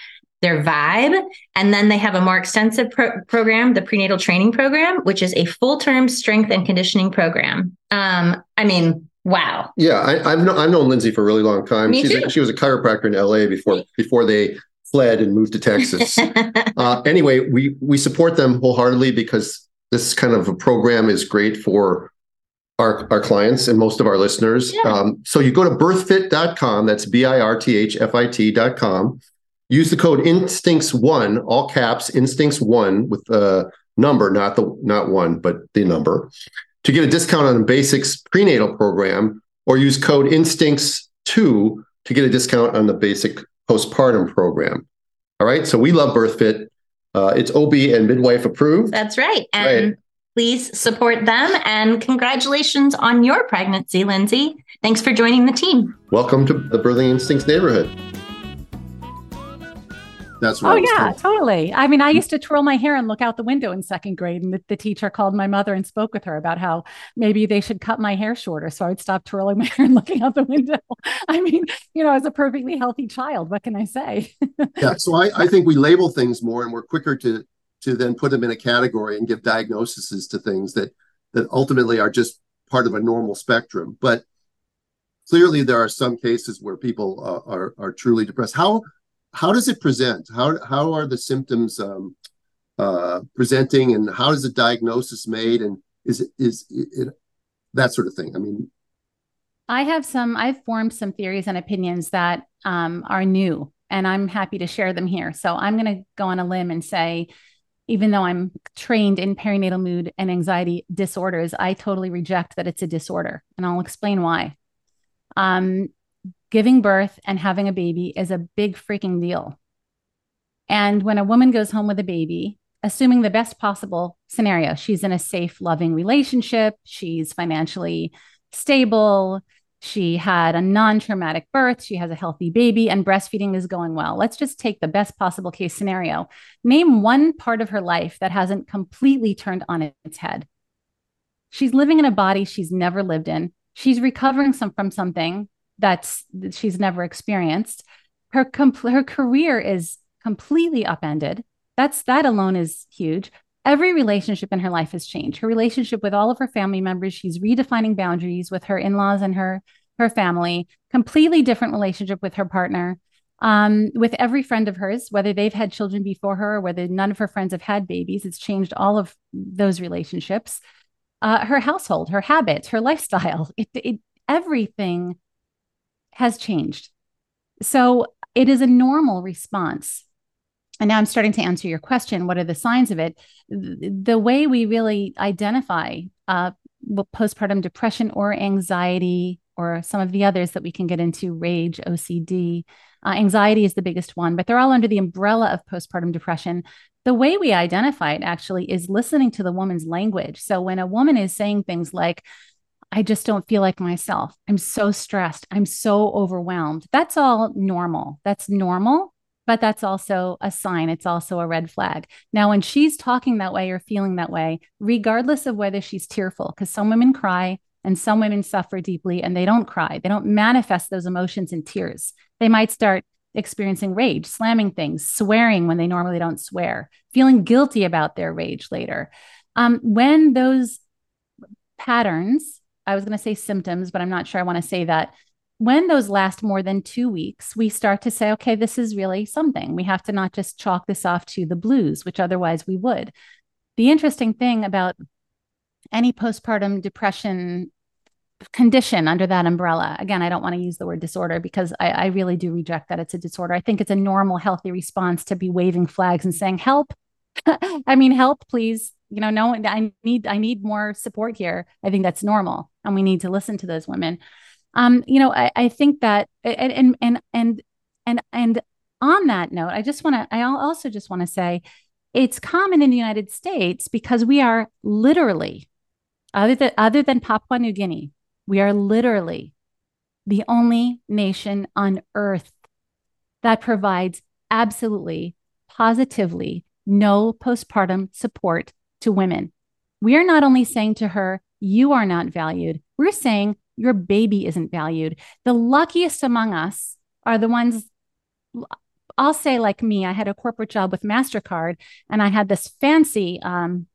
their vibe. And then they have a more extensive pro- program, the prenatal training program, which is a full term strength and conditioning program. Um, I mean, wow. Yeah, I, have known I've known Lindsay for a really long time. Me She's too. A, she was a chiropractor in LA before before they fled and moved to Texas. uh, anyway, we we support them wholeheartedly because this kind of a program is great for our, our clients and most of our listeners. Yeah. Um, so you go to birthfit.com, that's B I R T H F I T.com. Use the code instincts1, all caps, instincts1 with a number, not the not one, but the number, to get a discount on the basics prenatal program, or use code instincts2 to get a discount on the basic postpartum program. All right. So we love BirthFit. Uh, it's OB and midwife approved. That's right. And right. please support them. And congratulations on your pregnancy, Lindsay. Thanks for joining the team. Welcome to the Birthing Instincts neighborhood. That's right. Oh yeah, totally. I mean, I used to twirl my hair and look out the window in second grade, and the, the, teacher called my mother and spoke with her about how maybe they should cut my hair shorter. So I'd stop twirling my hair and looking out the window. I mean, you know, as a perfectly healthy child, what can I say? yeah. So I, I think we label things more, and we're quicker to to then put them in a category and give diagnoses to things that that ultimately are just part of a normal spectrum. But clearly, there are some cases where people uh, are are truly depressed. How how does it present? How how are the symptoms um, uh, presenting, and how is the diagnosis made? And is it is it, that sort of thing? I mean, I have some. I've formed some theories and opinions that um, are new, and I'm happy to share them here. So I'm going to go on a limb and say, even though I'm trained in perinatal mood and anxiety disorders, I totally reject that it's a disorder, and I'll explain why. Um, giving birth and having a baby is a big freaking deal. And when a woman goes home with a baby, assuming the best possible scenario, she's in a safe, loving relationship, she's financially stable, she had a non traumatic birth, she has a healthy baby, and breastfeeding is going well. Let's just take the best possible case scenario. Name one part of her life that hasn't completely turned on its head. She's living in a body she's never lived in. She's recovering some, from something that's that she's never experienced. Her compl- her career is completely upended. That's that alone is huge. Every relationship in her life has changed. Her relationship with all of her family members, she's redefining boundaries with her in-laws and her her family, completely different relationship with her partner. Um, with every friend of hers, whether they've had children before her or whether none of her friends have had babies, it's changed all of those relationships. Uh, her household, her habits, her lifestyle, it, it, everything has changed. So it is a normal response. And now I'm starting to answer your question. What are the signs of it? The way we really identify uh, postpartum depression or anxiety, or some of the others that we can get into rage, OCD, uh, anxiety is the biggest one, but they're all under the umbrella of postpartum depression. The way we identify it actually is listening to the woman's language. So when a woman is saying things like, I just don't feel like myself. I'm so stressed. I'm so overwhelmed. That's all normal. That's normal, but that's also a sign. It's also a red flag. Now, when she's talking that way or feeling that way, regardless of whether she's tearful, because some women cry and some women suffer deeply and they don't cry, they don't manifest those emotions in tears. They might start experiencing rage, slamming things, swearing when they normally don't swear, feeling guilty about their rage later. Um, when those patterns I was going to say symptoms, but I'm not sure I want to say that. When those last more than two weeks, we start to say, okay, this is really something. We have to not just chalk this off to the blues, which otherwise we would. The interesting thing about any postpartum depression condition under that umbrella, again, I don't want to use the word disorder because I, I really do reject that it's a disorder. I think it's a normal, healthy response to be waving flags and saying, help. I mean, help, please you know no i need i need more support here. I think that's normal and we need to listen to those women. Um you know i, I think that and and and and and, and on that note i just want to i also just want to say it's common in the united states because we are literally other than other than papua new guinea we are literally the only nation on earth that provides absolutely positively no postpartum support to women. We are not only saying to her, you are not valued, we're saying your baby isn't valued. The luckiest among us are the ones, I'll say, like me, I had a corporate job with MasterCard and I had this fancy, um,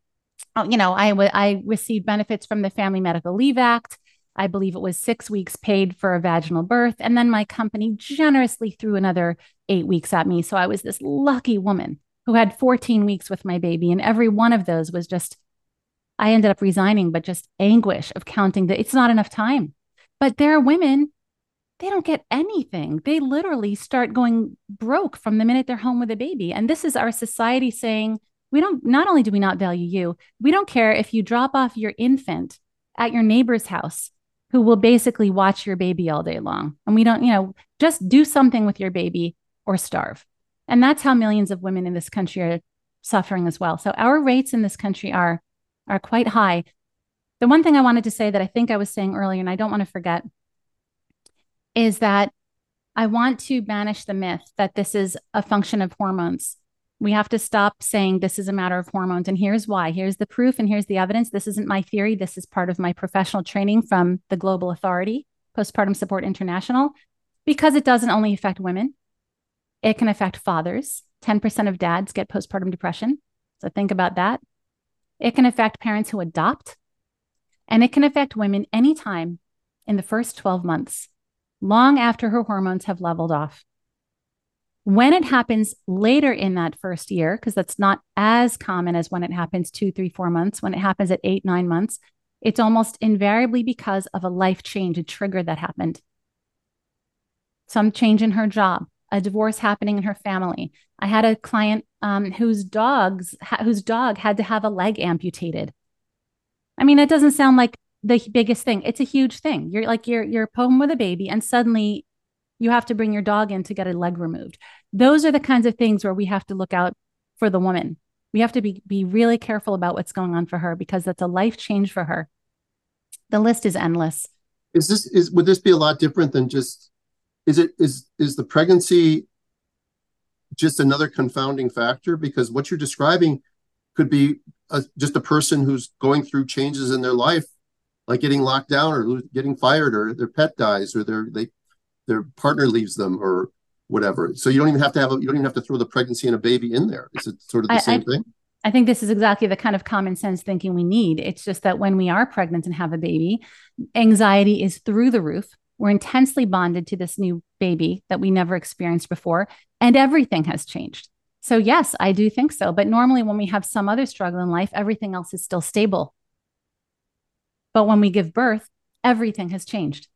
oh, you know, I, w- I received benefits from the Family Medical Leave Act. I believe it was six weeks paid for a vaginal birth. And then my company generously threw another eight weeks at me. So I was this lucky woman who had 14 weeks with my baby. And every one of those was just, I ended up resigning, but just anguish of counting that it's not enough time. But there are women, they don't get anything. They literally start going broke from the minute they're home with a baby. And this is our society saying, we don't, not only do we not value you, we don't care if you drop off your infant at your neighbor's house who will basically watch your baby all day long. And we don't, you know, just do something with your baby or starve. And that's how millions of women in this country are suffering as well. So our rates in this country are are quite high. The one thing I wanted to say that I think I was saying earlier, and I don't want to forget, is that I want to banish the myth that this is a function of hormones. We have to stop saying this is a matter of hormones. And here's why. Here's the proof and here's the evidence. This isn't my theory. This is part of my professional training from the Global Authority, Postpartum Support International, because it doesn't only affect women, it can affect fathers. 10% of dads get postpartum depression. So think about that. It can affect parents who adopt, and it can affect women anytime in the first 12 months, long after her hormones have leveled off. When it happens later in that first year, because that's not as common as when it happens two, three, four months, when it happens at eight, nine months, it's almost invariably because of a life change, a trigger that happened. Some change in her job, a divorce happening in her family. I had a client um, whose dogs ha- whose dog had to have a leg amputated. I mean, it doesn't sound like the biggest thing. It's a huge thing. You're like you're you're home with a baby, and suddenly you have to bring your dog in to get a leg removed. Those are the kinds of things where we have to look out for the woman. We have to be be really careful about what's going on for her because that's a life change for her. The list is endless. Is this is would this be a lot different than just is it is is the pregnancy just another confounding factor because what you're describing could be a, just a person who's going through changes in their life like getting locked down or getting fired or their pet dies or their they their partner leaves them or whatever. So you don't even have to have a, you don't even have to throw the pregnancy and a baby in there. Is it sort of the I, same I, thing? I think this is exactly the kind of common sense thinking we need. It's just that when we are pregnant and have a baby, anxiety is through the roof. We're intensely bonded to this new baby that we never experienced before, and everything has changed. So, yes, I do think so. But normally, when we have some other struggle in life, everything else is still stable. But when we give birth, everything has changed.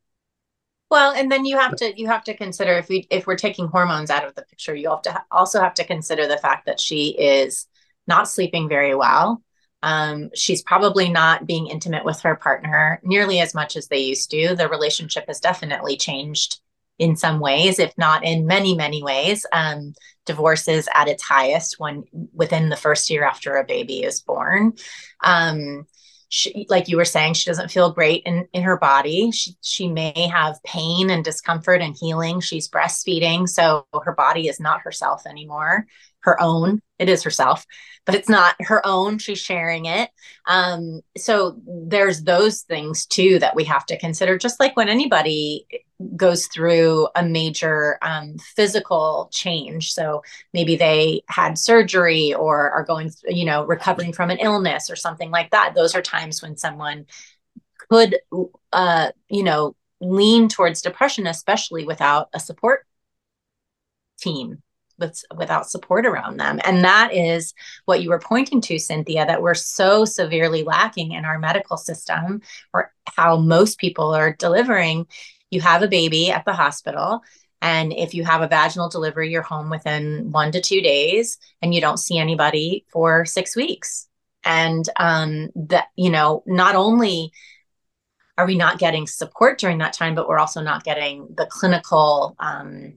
Well, and then you have to you have to consider if we if we're taking hormones out of the picture, you have to ha- also have to consider the fact that she is not sleeping very well. Um, she's probably not being intimate with her partner nearly as much as they used to. The relationship has definitely changed in some ways, if not in many, many ways. Um, divorce is at its highest when within the first year after a baby is born. Um, she, like you were saying, she doesn't feel great in, in her body. She, she may have pain and discomfort and healing. She's breastfeeding, so her body is not herself anymore, her own. It is herself, but it's not her own. She's sharing it. Um, so there's those things too that we have to consider, just like when anybody goes through a major um, physical change. So maybe they had surgery or are going, you know, recovering from an illness or something like that. Those are times when someone could, uh, you know, lean towards depression, especially without a support team with without support around them. And that is what you were pointing to cynthia that we're so severely lacking in our medical system or how most people are delivering. You have a baby at the hospital and if you have a vaginal delivery you're home within one to two days and you don't see anybody for six weeks. And um, that you know not only are we not getting support during that time but we're also not getting the clinical um,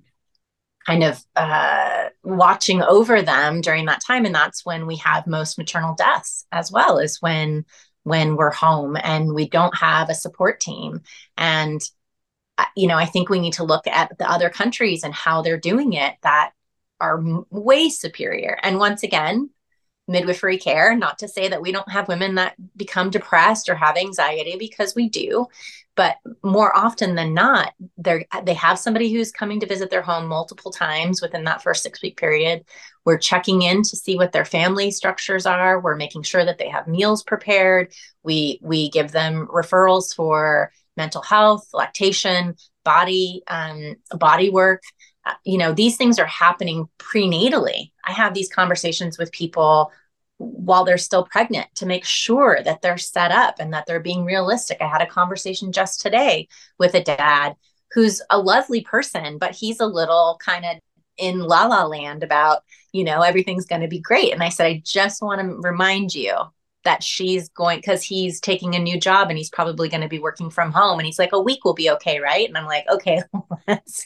kind of uh, watching over them during that time. And that's when we have most maternal deaths as well is when when we're home and we don't have a support team. And you know, I think we need to look at the other countries and how they're doing it that are way superior. And once again, midwifery care, not to say that we don't have women that become depressed or have anxiety because we do, but more often than not, they they have somebody who's coming to visit their home multiple times within that first 6 week period. We're checking in to see what their family structures are. We're making sure that they have meals prepared. We we give them referrals for mental health, lactation, body um, body work. Uh, you know, these things are happening prenatally. I have these conversations with people while they're still pregnant to make sure that they're set up and that they're being realistic. I had a conversation just today with a dad who's a lovely person, but he's a little kind of in la la land about, you know, everything's going to be great. And I said, I just want to remind you that she's going because he's taking a new job and he's probably going to be working from home and he's like a week will be okay right and i'm like okay let's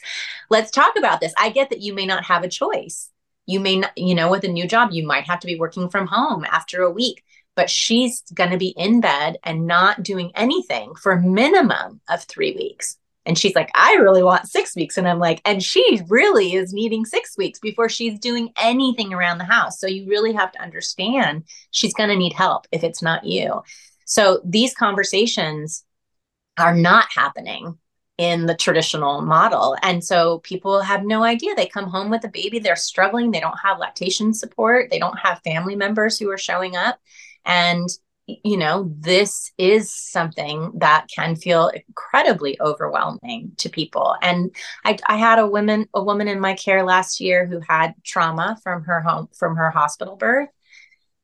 let's talk about this i get that you may not have a choice you may not you know with a new job you might have to be working from home after a week but she's going to be in bed and not doing anything for a minimum of 3 weeks and she's like, I really want six weeks. And I'm like, and she really is needing six weeks before she's doing anything around the house. So you really have to understand she's going to need help if it's not you. So these conversations are not happening in the traditional model. And so people have no idea. They come home with a baby, they're struggling, they don't have lactation support, they don't have family members who are showing up. And you know, this is something that can feel incredibly overwhelming to people. And I, I had a woman, a woman in my care last year who had trauma from her home, from her hospital birth.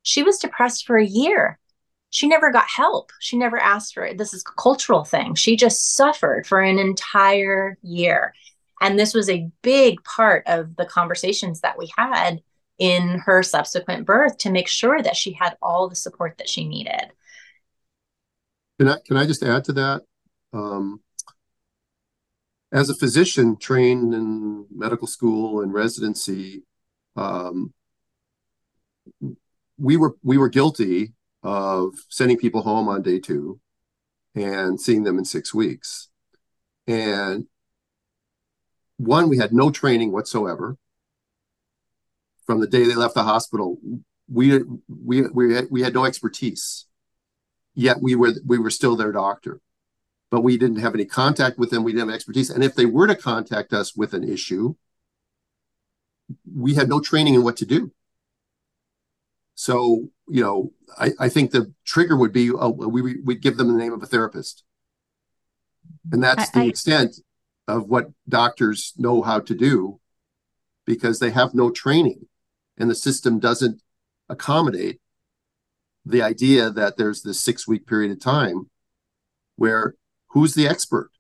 She was depressed for a year. She never got help. She never asked for it. This is a cultural thing. She just suffered for an entire year. And this was a big part of the conversations that we had in her subsequent birth to make sure that she had all the support that she needed. Can I can I just add to that? Um, as a physician trained in medical school and residency, um, we were we were guilty of sending people home on day two and seeing them in six weeks. And one, we had no training whatsoever from the day they left the hospital. We we we had, we had no expertise, yet we were we were still their doctor, but we didn't have any contact with them. We didn't have expertise, and if they were to contact us with an issue, we had no training in what to do. So, you know, I, I think the trigger would be oh, we would give them the name of a therapist. And that's I, the I, extent of what doctors know how to do because they have no training and the system doesn't accommodate the idea that there's this six week period of time where who's the expert?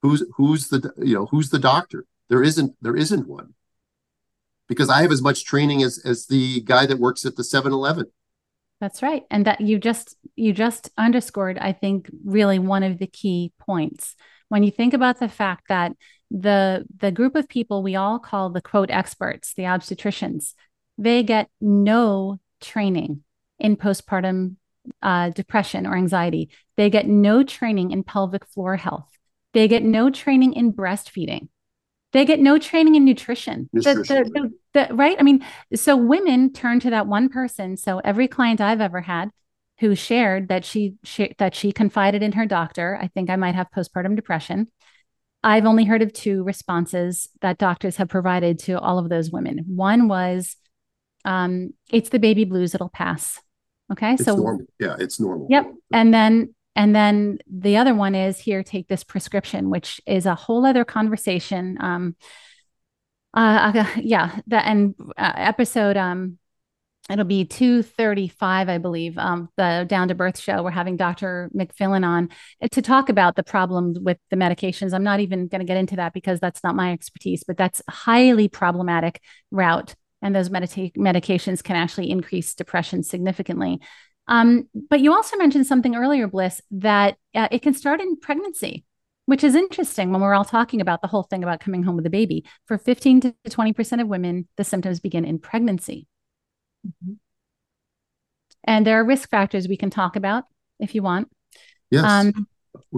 Who's who's the you know who's the doctor? There isn't there isn't one because i have as much training as as the guy that works at the 7-eleven that's right and that you just you just underscored i think really one of the key points when you think about the fact that the the group of people we all call the quote experts the obstetricians they get no training in postpartum uh, depression or anxiety. They get no training in pelvic floor health. They get no training in breastfeeding. They get no training in nutrition. nutrition. The, the, the, right? I mean, so women turn to that one person. So every client I've ever had who shared that she, she that she confided in her doctor, I think I might have postpartum depression. I've only heard of two responses that doctors have provided to all of those women. One was, um, "It's the baby blues; it'll pass." Okay. It's so normal. yeah, it's normal. Yep. And then and then the other one is here, take this prescription, which is a whole other conversation. Um, uh, uh yeah, that and uh, episode um, it'll be 235 i believe um, the down to birth show we're having dr mcfillin on uh, to talk about the problems with the medications i'm not even going to get into that because that's not my expertise but that's highly problematic route and those medita- medications can actually increase depression significantly. Um, but you also mentioned something earlier, Blyss, that uh, it can start in pregnancy, which is interesting when we're all talking about the whole thing about coming home with a baby. For 15 to 20% of women, the symptoms begin in pregnancy. Mm-hmm. And there are risk factors we can talk about if you want. Yes. Um,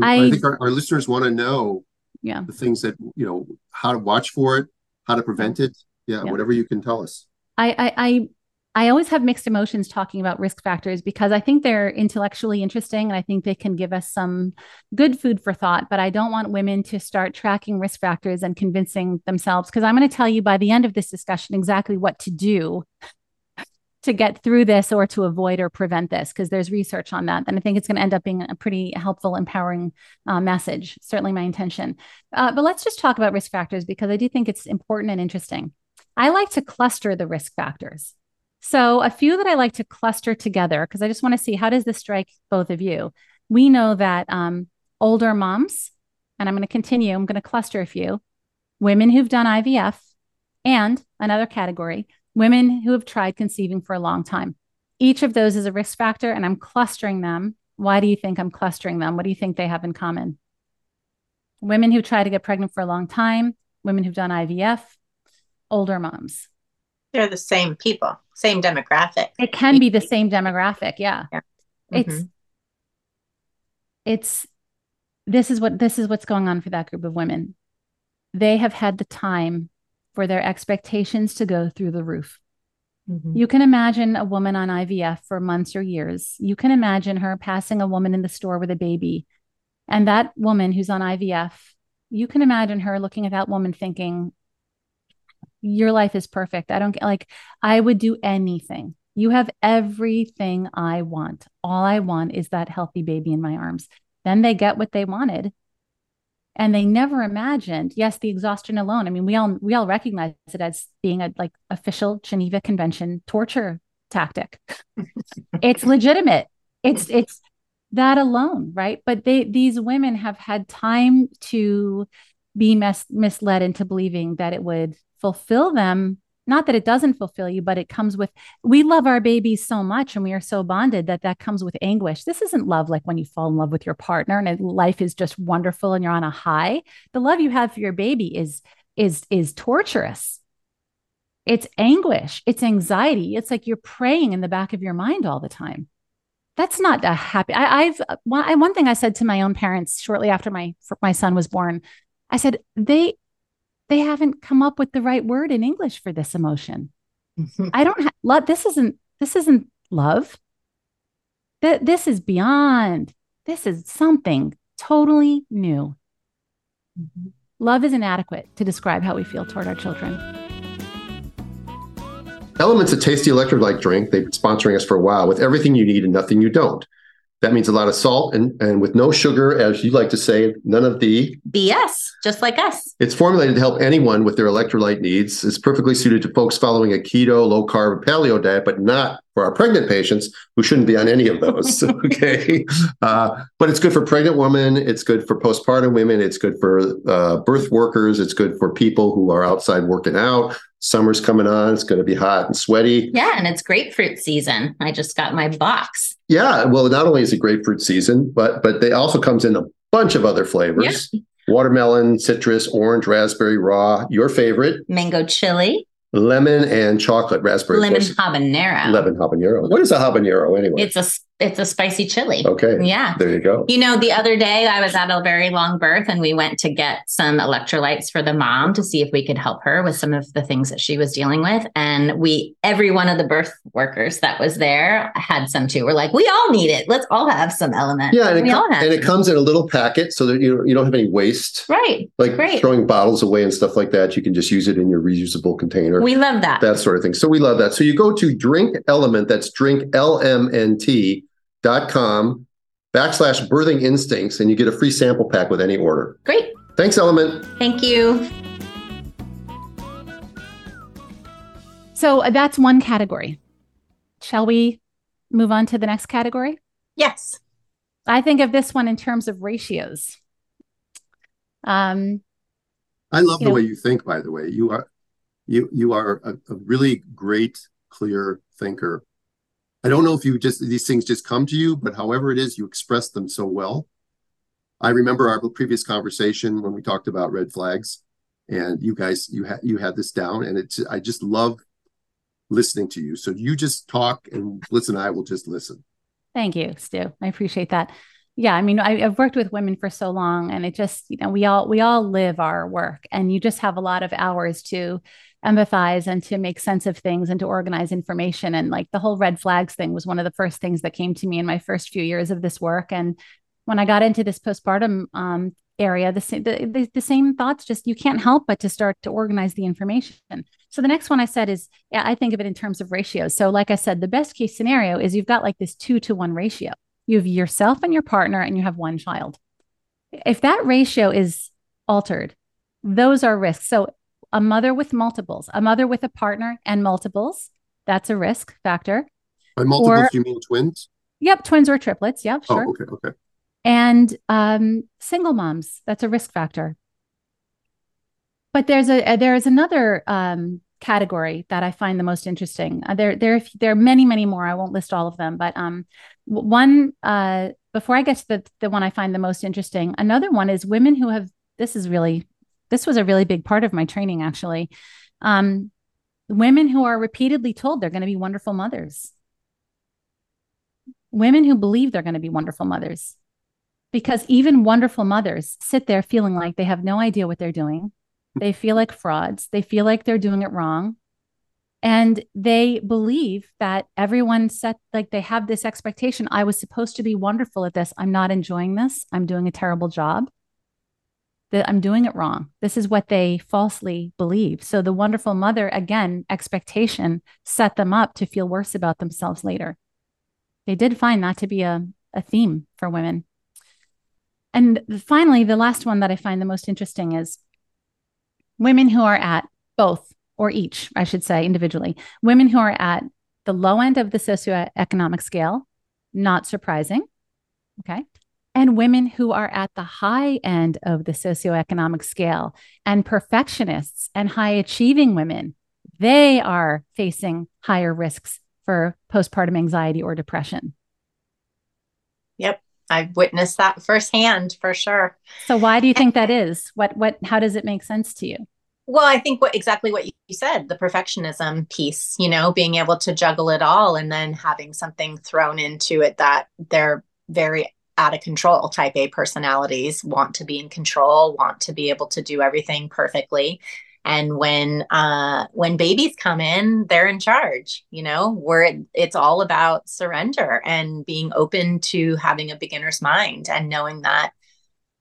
I, I, think our, our listeners want to know yeah. the things that, you know, how to watch for it, how to prevent it, yeah, yeah, whatever you can tell us. I, I, I always have mixed emotions talking about risk factors because I think they're intellectually interesting and I think they can give us some good food for thought. But I don't want women to start tracking risk factors and convincing themselves because I'm going to tell you by the end of this discussion exactly what to do to get through this or to avoid or prevent this because there's research on that. And I think it's going to end up being a pretty helpful, empowering uh, message. Certainly my intention. Uh, but let's just talk about risk factors because I do think it's important and interesting. I like to cluster the risk factors. So a few that I like to cluster together because I just want to see how does this strike both of you. We know that um, older moms, and I'm going to continue. I'm going to cluster a few women who've done IVF, and another category women who have tried conceiving for a long time. Each of those is a risk factor, and I'm clustering them. Why do you think I'm clustering them? What do you think they have in common? Women who try to get pregnant for a long time, women who've done IVF, older moms. They're the same people, same demographic. It can be the same demographic. Yeah. yeah. Mm-hmm. It's, it's, this is what, this is what's going on for that group of women. They have had the time for their expectations to go through the roof. Mm-hmm. You can imagine a woman on IVF for months or years. You can imagine her passing a woman in the store with a baby. And that woman who's on IVF, you can imagine her looking at that woman thinking, your life is perfect. I don't get like, I would do anything. You have everything I want. All I want is that healthy baby in my arms. Then they get what they wanted. And they never imagined, yes, the exhaustion alone. I mean, we all we all recognize it as being a like official Geneva Convention torture tactic. it's legitimate. It's it's that alone, right? But they these women have had time to be mis- misled into believing that it would fulfill them. Not that it doesn't fulfill you but it comes with we love our babies so much and we are so bonded that that comes with anguish. This isn't love like when you fall in love with your partner and life is just wonderful and you're on a high. The love you have for your baby is is is torturous. It's anguish. It's anxiety. It's like you're praying in the back of your mind all the time. That's not a happy I, i've one, one thing i said to my own parents shortly after my my son was born i said they they haven't come up with the right word in English for this emotion. Mm-hmm. I don't have love. This isn't, this isn't love. That this is beyond, this is something totally new. Mm-hmm. Love is inadequate to describe how we feel toward our children. Element's a tasty electrolyte drink. They've been sponsoring us for a while with everything you need and nothing you don't. That means a lot of salt and, and with no sugar, as you like to say, none of the BS, just like us. It's formulated to help anyone with their electrolyte needs. It's perfectly suited to folks following a keto, low carb, paleo diet, but not for our pregnant patients who shouldn't be on any of those. okay. Uh, but it's good for pregnant women. It's good for postpartum women. It's good for uh, birth workers. It's good for people who are outside working out. Summer's coming on. It's going to be hot and sweaty. Yeah. And it's grapefruit season. I just got my box. Yeah. Well, not only is it grapefruit season, but but they also comes in a bunch of other flavors. Yeah. Watermelon, citrus, orange, raspberry, raw, your favorite. Mango chili lemon and chocolate raspberry. Lemon habanero. Lemon habanero. What is a habanero anyway? It's a it's a spicy chili. Okay. Yeah. There you go. You know, the other day I was at a very long birth and we went to get some electrolytes for the mom to see if we could help her with some of the things that she was dealing with. And we, every one of the birth workers that was there had some too. We're like, we all need it. Let's all have some element. Yeah. And, it, com- and it comes in a little packet so that you, you don't have any waste. Right. Like Great. throwing bottles away and stuff like that. You can just use it in your reusable container. We love that. That sort of thing. So we love that. So you go to drink element, that's drink L M N T dot com backslash birthing instincts and you get a free sample pack with any order. Great. Thanks, Element. Thank you. So uh, that's one category. Shall we move on to the next category? Yes. I think of this one in terms of ratios. Um, I love the know, way you think, by the way. You are you you are a, a really great, clear thinker I don't know if you just these things just come to you, but however it is, you express them so well. I remember our previous conversation when we talked about red flags, and you guys you had you had this down, and it's I just love listening to you. So you just talk and listen. I will just listen. Thank you, Stu. I appreciate that. Yeah, I mean, I, I've worked with women for so long, and it just you know we all we all live our work, and you just have a lot of hours to empathize and to make sense of things and to organize information. And like the whole red flags thing was one of the first things that came to me in my first few years of this work. And when I got into this postpartum um, area, the, the, the same thoughts, just you can't help but to start to organize the information. So the next one I said is, yeah, I think of it in terms of ratios. So like I said, the best case scenario is you've got like this two to one ratio. You have yourself and your partner, and you have one child. If that ratio is altered, those are risks. So a mother with multiples, a mother with a partner and multiples. That's a risk factor. By multiples, or, you mean twins? Yep, twins or triplets. Yep, oh, sure. Oh, okay, okay. And um, single moms, that's a risk factor. But there's a, there is another um, category that I find the most interesting. Uh, there, there, there are many, many more. I won't list all of them, but um, one uh, before I get to the the one I find the most interesting, another one is women who have. This is really this was a really big part of my training actually. Um, women who are repeatedly told they're going to be wonderful mothers. Women who believe they're going to be wonderful mothers. Because even wonderful mothers sit there feeling like they have no idea what they're doing. They feel like frauds. They feel like they're doing it wrong. And they believe that everyone set like they have this expectation i was supposed to be wonderful at this. I'm not enjoying this. I'm doing a terrible job that I'm doing it wrong. This is what they falsely believe. So the wonderful mother, again, expectation set them up to feel worse about themselves later. They did find that to be a, a theme for women. And finally, the last one that I find the most interesting is women who are at both or each, I should say, individually, women who are at the low end of the socioeconomic scale, not surprising. Okay and women who are at the high end of the socioeconomic scale and perfectionists and high achieving women they are facing higher risks for postpartum anxiety or depression. Yep i've witnessed that firsthand for sure. So why do you think that is? What what how does it make sense to you? Well i think what exactly what you said the perfectionism piece you know being able to juggle it all and then having something thrown into it that they're very out of control type A personalities want to be in control, want to be able to do everything perfectly. And when uh, when babies come in, they're in charge. You know, where it's all about surrender and being open to having a beginner's mind and knowing that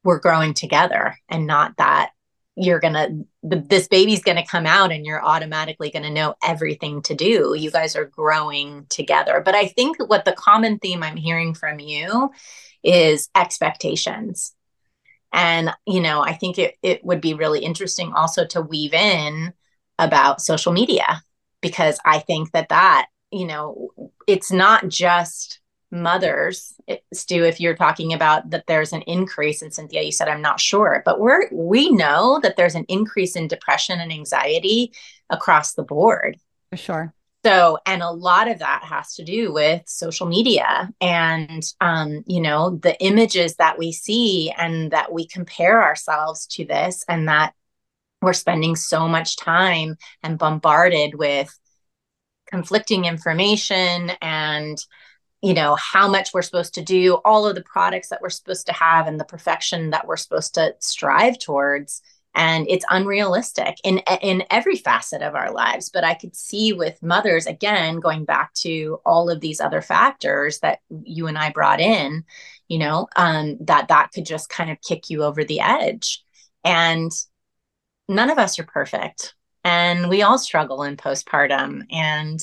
we're growing together and not that you're gonna this baby's gonna come out and you're automatically gonna know everything to do you guys are growing together but i think what the common theme i'm hearing from you is expectations. And you know i think it, it would be really interesting also to weave in about social media because i think that that you know it's not just mothers stu if you're talking about that there's an increase in cynthia you said i'm not sure but we're we know that there's an increase in depression and anxiety across the board. For sure so and a lot of that has to do with social media and um, you know the images that we see and that we compare ourselves to this and that we're spending so much time and bombarded with conflicting information and you know how much we're supposed to do all of the products that we're supposed to have and the perfection that we're supposed to strive towards and it's unrealistic in in every facet of our lives. But i could see with mothers again going back to all of these other factors that you and i brought in you know um, that that could just kind of kick you over the edge. And none of us are perfect and we all struggle in postpartum and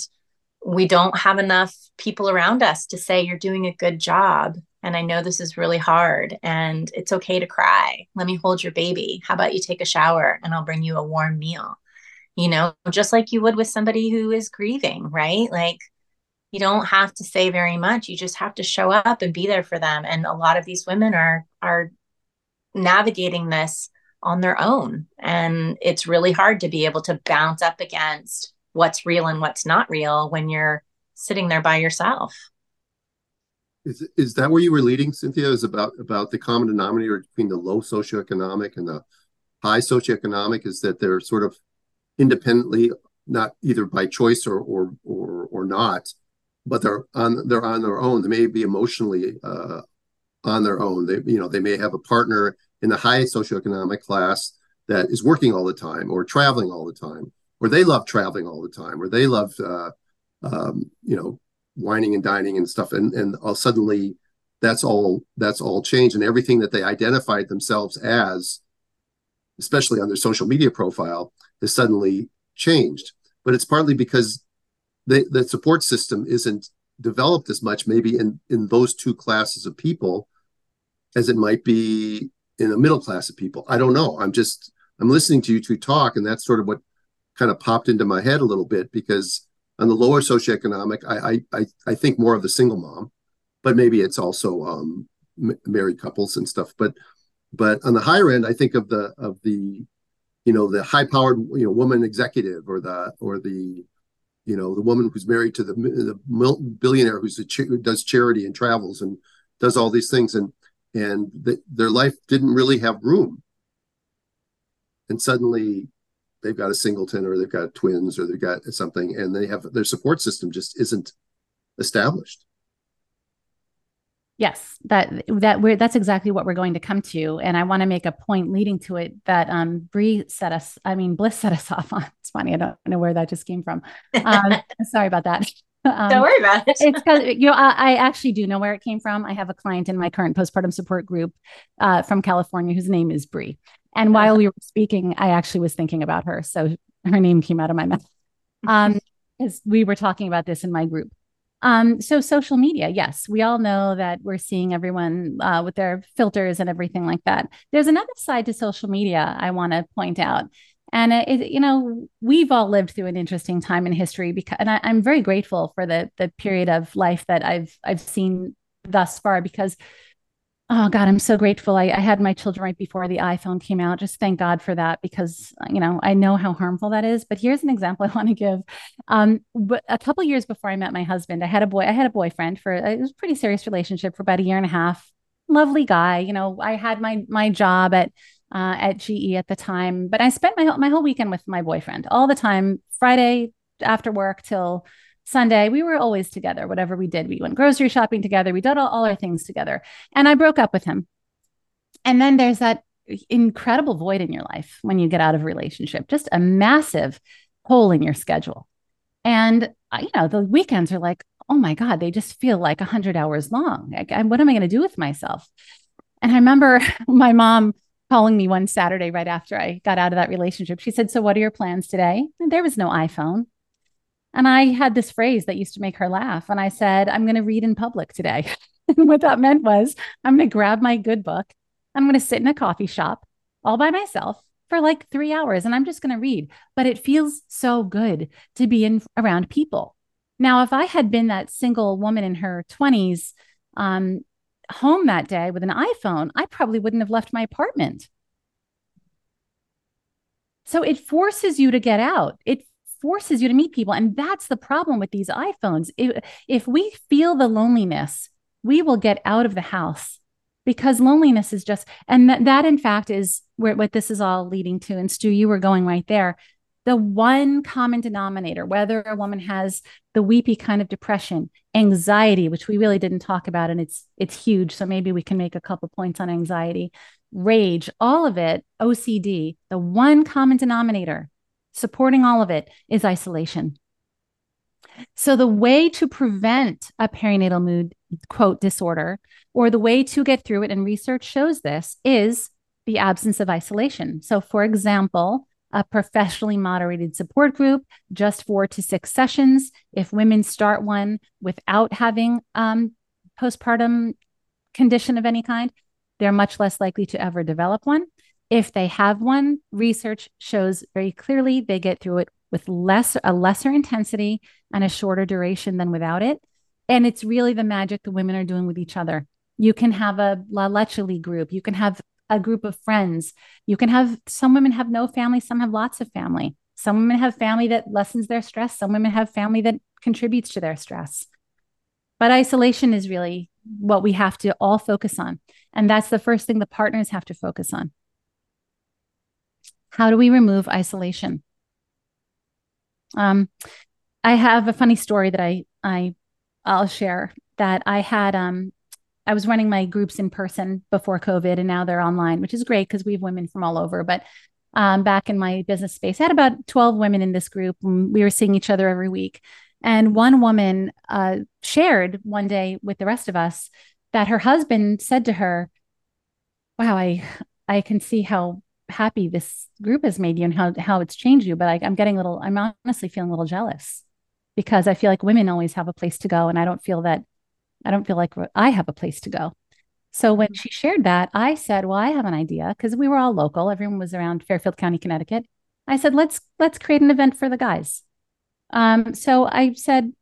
we don't have enough people around us to say you're doing a good job and I know this is really hard and it's okay to cry. Let me hold your baby. How about you take a shower and I'll bring you a warm meal? You know, just like you would with somebody who is grieving, right? Like you don't have to say very much. You just have to show up and be there for them. And a lot of these women are are navigating this on their own. And it's really hard to be able to bounce up against what's real and what's not real when you're sitting there by yourself. Is is that where you were leading, Cynthia? Is about about the common denominator between the low socioeconomic and the high socioeconomic? Is that they're sort of independently, not either by choice or or or, or not, but they're on they're on their own. They may be emotionally uh, on their own. They you know they may have a partner in the high socioeconomic class that is working all the time or traveling all the time, or they love traveling all the time, or they love uh, um, you know wining and dining and stuff and and all suddenly that's all that's all changed and everything that they identified themselves as especially on their social media profile has suddenly changed. But it's partly because the the support system isn't developed as much maybe in in those two classes of people as it might be in a middle class of people. I don't know. I'm just i'm listening to you two talk and that's sort of what kind of popped into my head a little bit because on the lower socioeconomic, I I I think more of the single mom, but maybe it's also um, married couples and stuff. But but on the higher end, I think of the of the you know the high powered you know woman executive or the or the you know the woman who's married to the, the billionaire who's a who does charity and travels and does all these things and and the, their life didn't really have room and suddenly they've got a singleton or they've got twins or they've got something and they have their support system just isn't established. Yes that that we're that's exactly what we're going to come to. And i want to make a point leading to it that um Bree set us i mean Blyss set us off on it's funny i don't know where that just came from. Um sorry about that. Um, don't worry about it. it's because you know I, I, actually do know where it came from. I have a client in my current postpartum support group uh, from california whose name is Bree and while we were speaking, I actually was thinking about her. So her name came out of my mouth. Um, as we were talking about this in my group. Um, so social media, yes, we all know that we're seeing everyone uh, with their filters and everything like that. There's another side to social media I want to point out. And it, you know, we've all lived through an interesting time in history because, and I, I'm very grateful for the the period of life that I've I've seen thus far because Oh God, I'm so grateful. I, I, had my children right before the iPhone came out. Just thank God for that because you know I know how harmful that is. But here's an example I want to give. Um, a couple years before I met my husband, I had a boy. I had a boyfriend for it was a pretty serious relationship for about a year and a half. Lovely guy. You know, I had my my job at uh, at GE at the time, but I spent my my whole weekend with my boyfriend all the time. Friday after work till Sunday, we were always together, whatever we did. We went grocery shopping together. We did all, all our things together. And I broke up with him. And then there's that incredible void in your life when you get out of a relationship, just a massive hole in your schedule. And, uh, you know, the weekends are like, oh my God, they just feel like 100 hours long. Like, what am I going to do with myself? And I remember my mom calling me one Saturday right after I got out of that relationship. She said, So, what are your plans today? And there was no iPhone. And I had this phrase that used to make her laugh. And I said, I'm going to read in public today. and what that meant was, I'm going to grab my good book. I'm going to sit in a coffee shop all by myself for like three hours and I'm just going to read. But it feels so good to be in around people. Now, if I had been that single woman in her 20s, um, home that day with an iPhone, I probably wouldn't have left my apartment. So it forces you to get out. It forces you to meet people. And that's the problem with these iPhones. If, if we feel the loneliness, we will get out of the house because loneliness is just, and that, that in fact is where what this is all leading to. And Stu, you were going right there the one common denominator, whether a woman has the weepy kind of depression, anxiety, which we really didn't talk about, and it's it's huge. So maybe we can make a couple points on anxiety, rage, all of it, OCD. The one common denominator supporting all of it is isolation. So the way to prevent a perinatal mood quote disorder, or the way to get through it, and research shows this, is the absence of isolation. So, for example, a professionally moderated support group, just four to six sessions. If women start one without having um, postpartum condition of any kind, they're much less likely to ever develop one. If they have one, research shows very clearly they get through it with less a lesser intensity and a shorter duration than without it. And it's really the magic the women are doing with each other. You can have a La Leche group. You can have a group of friends. You can have some women have no family, some have lots of family. Some women have family that lessens their stress, some women have family that contributes to their stress. But isolation is really what we have to all focus on. And that's the first thing the partners have to focus on. How do we remove isolation? Um, I have a funny story that I I I'll share that I had um I was running my groups in person before COVID, and now they're online, which is great because we have women from all over. But um, back in my business space, I had about 12 women in this group. We were seeing each other every week. And one woman uh, shared one day with the rest of us that her husband said to her, Wow, I, I can see how happy this group has made you and how, how it's changed you. But I, I'm getting a little, I'm honestly feeling a little jealous because I feel like women always have a place to go. And I don't feel that I don't feel like I have a place to go. So when mm-hmm. she shared that, I said, "Well, I have an idea because we were all local. Everyone was around Fairfield County, Connecticut." I said, "Let's let's create an event for the guys." Um, so I said,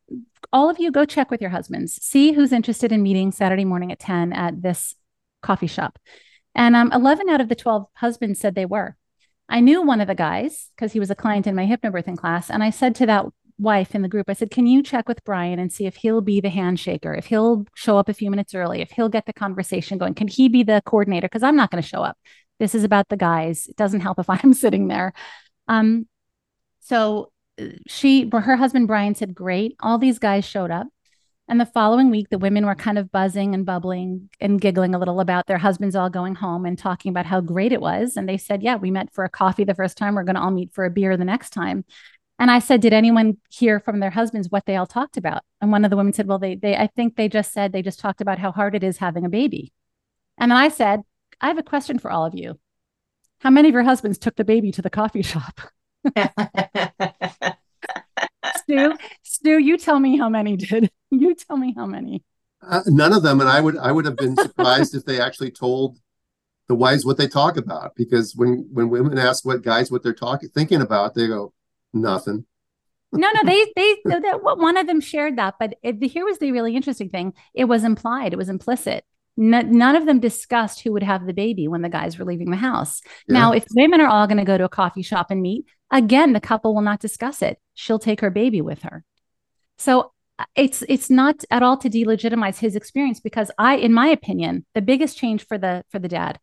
"All of you go check with your husbands. See who's interested in meeting Saturday morning at ten at this coffee shop." And um, eleven out of the twelve husbands said they were. I knew one of the guys because he was a client in my hypnobirthing class, and I said to that wife in the group, I said, Can you check with Brian and see if he'll be the handshaker, if he'll show up a few minutes early, if he'll get the conversation going? Can he be the coordinator? Because I'm not going to show up. This is about the guys. It doesn't help if I'm sitting there. Um, so uh, she, her husband Brian said, Great. All these guys showed up. And the following week, the women were kind of buzzing and bubbling and giggling a little about their husbands all going home and talking about how great it was. And they said, Yeah, we met for a coffee the first time. We're going to all meet for a beer the next time. And I said, Did anyone hear from their husbands what they all talked about? And one of the women said, Well, they, they, I think they just said they just talked about how hard it is having a baby. And then I said, I have a question for all of you. How many of your husbands took the baby to the coffee shop? Stu, Stu, you tell me how many did. You tell me how many. Uh, none of them, and I would I would have been surprised if they actually told the wives what they talk about. Because when when women ask what guys what they're talking thinking about, they go, Nothing. no, no, they they that one of them shared that, but it, here was the really interesting thing. It was implied, it was implicit. None of them discussed who would have the baby when the guys were leaving the house. Yeah. Now, if women are all going to go to a coffee shop and meet, again, the couple will not discuss it. She'll take her baby with her. So uh, it's it's not at all to delegitimize his experience because I, in my opinion, the biggest change for the for the dad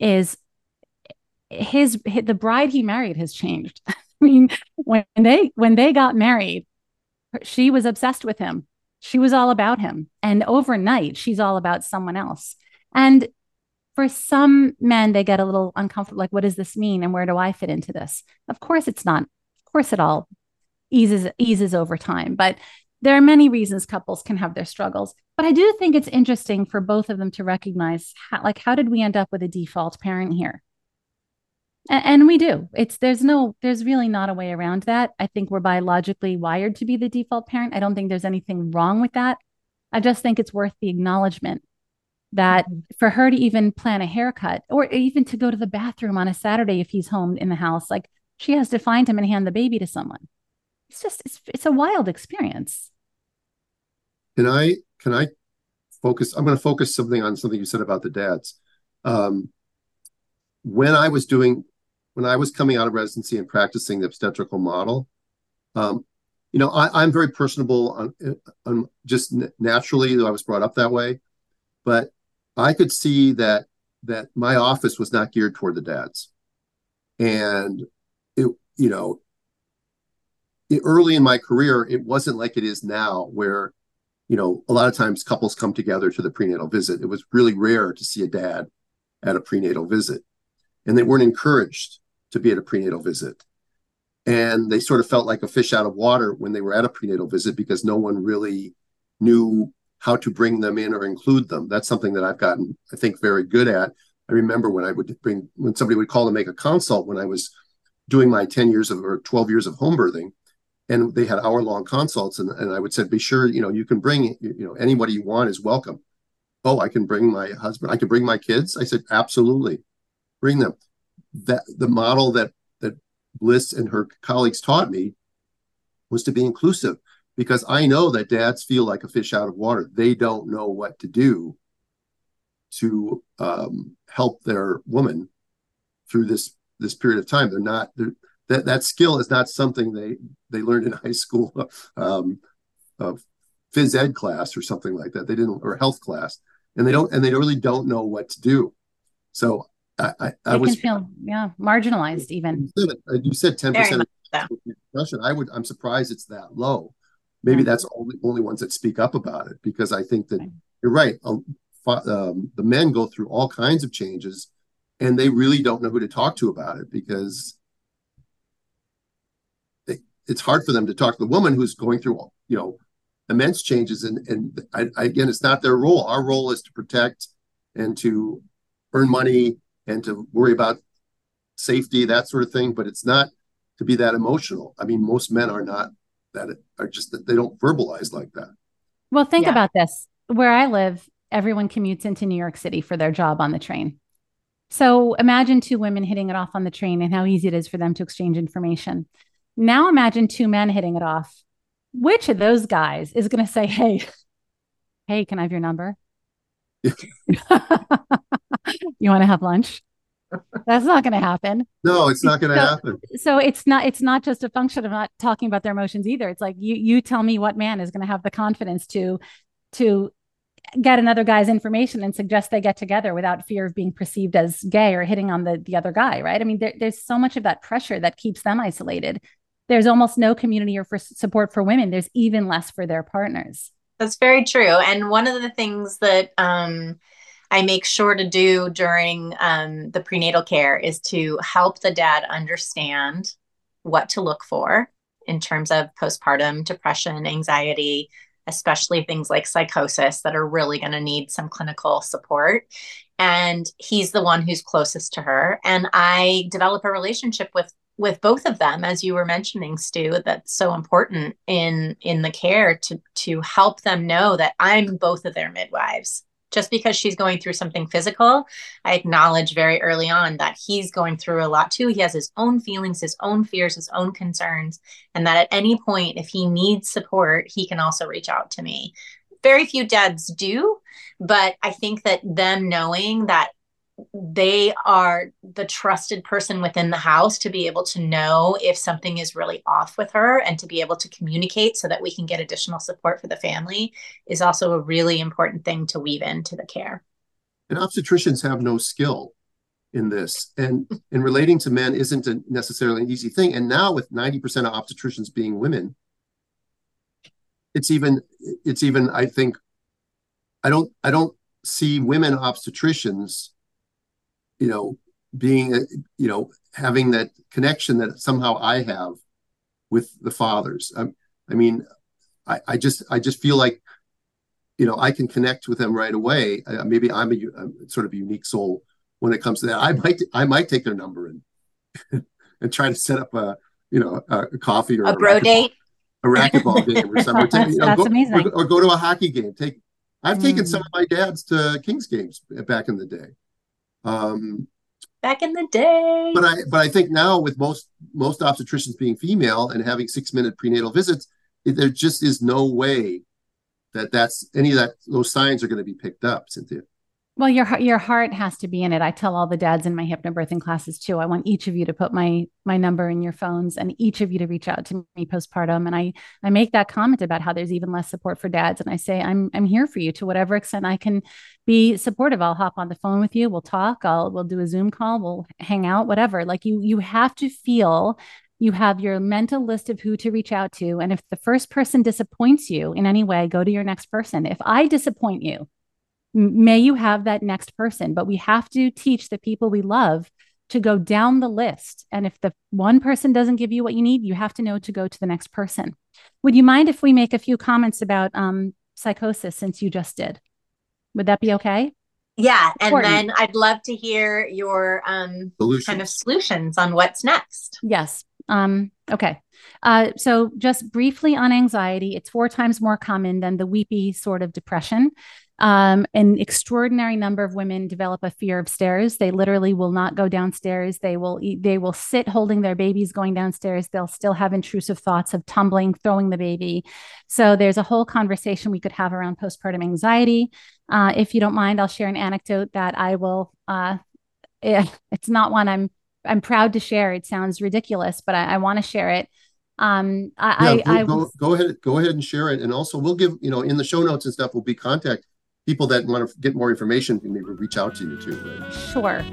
is his, his the bride he married has changed. I mean, when they when they got married, she was obsessed with him. She was all about him. And overnight, she's all about someone else. And for some men, they get a little uncomfortable. Like, what does this mean? And where do I fit into this? Of course, it's not. Of course, it all eases eases over time. But there are many reasons couples can have their struggles, but I do think it's interesting for both of them to recognize how, like how did we end up with a default parent here? And, and we do. It's there's no there's really not a way around that. I think we're biologically wired to be the default parent. I don't think there's anything wrong with that. I just think it's worth the acknowledgement that mm-hmm. for her to even plan a haircut or even to go to the bathroom on a Saturday if he's home in the house, like she has to find him and hand the baby to someone. It's just it's it's a wild experience. Can I can I focus? I'm going to focus something on something you said about the dads. Um, when I was doing when I was coming out of residency and practicing the obstetrical model, um, you know, I, am very personable on, on just naturally. I was brought up that way, but I could see that that my office was not geared toward the dads, and it, you know, it, early in my career, it wasn't like it is now, where you know, a lot of times couples come together to the prenatal visit. It was really rare to see a dad at a prenatal visit, and they weren't encouraged to be at a prenatal visit. And they sort of felt like a fish out of water when they were at a prenatal visit because no one really knew how to bring them in or include them. That's something that I've gotten, I think, very good at. I remember when I would bring, when somebody would call to make a consult when I was doing my 10 years of or 12 years of home birthing, and they had hour long consults and, and i would say be sure you know you can bring you know anybody you want is welcome oh i can bring my husband i can bring my kids i said absolutely bring them that the model that that Blyss and her colleagues taught me was to be inclusive because i know that dads feel like a fish out of water. They don't know what to do to um, help their woman through this this period of time. They're not they're that that skill is not something they they learned in high school um, uh, phys ed class or something like that. They didn't or health class and they don't and they really don't know what to do. So i i, I was feel yeah marginalized even. You said 10 percent depression. I would i'm surprised it's that low. Maybe mm-hmm. that's only only ones that speak up about it because i think that you're right. Um, um, the men go through all kinds of changes and they really don't know who to talk to about it because it's hard for them to talk to the woman who's going through all, you know immense changes. And and I, I, again it's not their role. Our role is to protect and to earn money and to worry about safety that sort of thing but it's not to be that emotional i mean most men are not that are just that they don't verbalize like that well think yeah. about this where i live everyone commutes into new york city for their job on the train so imagine two women hitting it off on the train and how easy it is for them to exchange information now imagine two men hitting it off. Which of those guys is going to say, "Hey, hey, can I have your number? you want to have lunch?" That's not going to happen. No, it's not going to so, happen. So it's not it's not just a function of not talking about their emotions either. It's like you you tell me what man is going to have the confidence to to get another guy's information and suggest they get together without fear of being perceived as gay or hitting on the the other guy, right? I mean, there, there's so much of that pressure that keeps them isolated there's almost no community or for support for women there's even less for their partners that's very true. And one of the things that um, i make sure to do during um, the prenatal care is to help the dad understand what to look for in terms of postpartum depression anxiety especially things like psychosis that are really going to need some clinical support. And he's the one who's closest to her. And i develop a relationship with with both of them as you were mentioning stu that's so important in in the care to to help them know that i'm both of their midwives. Just because she's going through something physical i acknowledge very early on that he's going through a lot too. He has his own feelings his own fears his own concerns and that at any point if he needs support he can also reach out to me. Very few dads do but i think that them knowing that they are the trusted person within the house to be able to know if something is really off with her and to be able to communicate so that we can get additional support for the family is also a really important thing to weave into the care. And obstetricians have no skill in this. And in relating to men isn't a necessarily an easy thing. And now with 90% of obstetricians being women, it's even it's even I think I don't I don't see women obstetricians you know, being, you know, having that connection that somehow I have with the fathers. I, I mean, I, I just I just feel like you know I can connect with them right away. Uh, maybe I'm a, a, sort of a unique soul when it comes to that. I might I might take their number and and try to set up a you know a, a coffee or a, a bro date, a racquetball game or something. that's, you know, that's go, amazing. Or, or, go to a hockey game. Take I've mm. taken some of my dads to Kings games back in the day. Um, back in the day. But I but I think now with most most obstetricians being female and having six minute prenatal visits, it, there just is no way that that's any of that those signs are going to be picked up, Cynthia. Well, your your heart has to be in it. I tell all the dads in my hypnobirthing classes too. I want each of you to put my my number in your phones, and each of you to reach out to me postpartum. And I I make that comment about how there's even less support for dads, and I say I'm I'm here for you to whatever extent I can be supportive. I'll hop on the phone with you. We'll talk. I'll we'll do a Zoom call. We'll hang out. Whatever. Like you you have to feel you have your mental list of who to reach out to. And if the first person disappoints you in any way, go to your next person. If I disappoint you, may you have that next person. But we have to teach the people we love to go down the list. And if the one person doesn't give you what you need, you have to know to go to the next person. Would you mind if we make a few comments about um, psychosis since you just did? Would that be okay? Yeah. And Important. then I'd love to hear your um, kind of solutions on what's next. Yes. Um, okay. Uh, so, just briefly on anxiety, it's four times more common than the weepy sort of depression. Um, an extraordinary number of women develop a fear of stairs. They literally will not go downstairs. They will eat, they will sit holding their babies going downstairs. They'll still have intrusive thoughts of tumbling, throwing the baby. So there's a whole conversation we could have around postpartum anxiety. Uh, if you don't mind, I'll share an anecdote that I will. Uh, it's not one I'm I'm proud to share. It sounds ridiculous, but I, I want to share it. Um, I, yeah, I, go, I go ahead, go ahead and share it, and also we'll give you know in the show notes and stuff we'll be contact people that want to get more information can maybe reach out to you too. Right? Sure.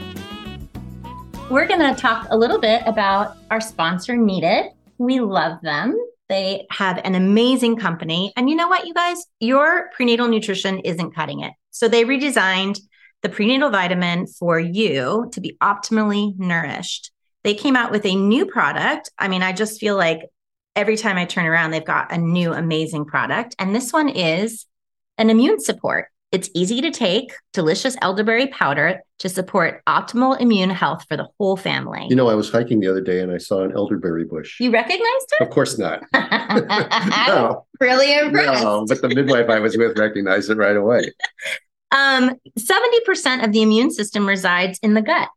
We're going to talk a little bit about our sponsor, Needed. We love them. They have an amazing company. And you know what, you guys? Your prenatal nutrition isn't cutting it. So they redesigned the prenatal vitamin for you to be optimally nourished. They came out with a new product. I mean, I just feel like every time I turn around, they've got a new amazing product. And this one is an immune support. It's easy to take, delicious elderberry powder to support optimal immune health for the whole family. You know, I was hiking the other day and I saw an elderberry bush. You recognized it? Of course not. no. Really impressed. No, but the midwife I was with recognized it right away. Um, 70% of the immune system resides in the gut.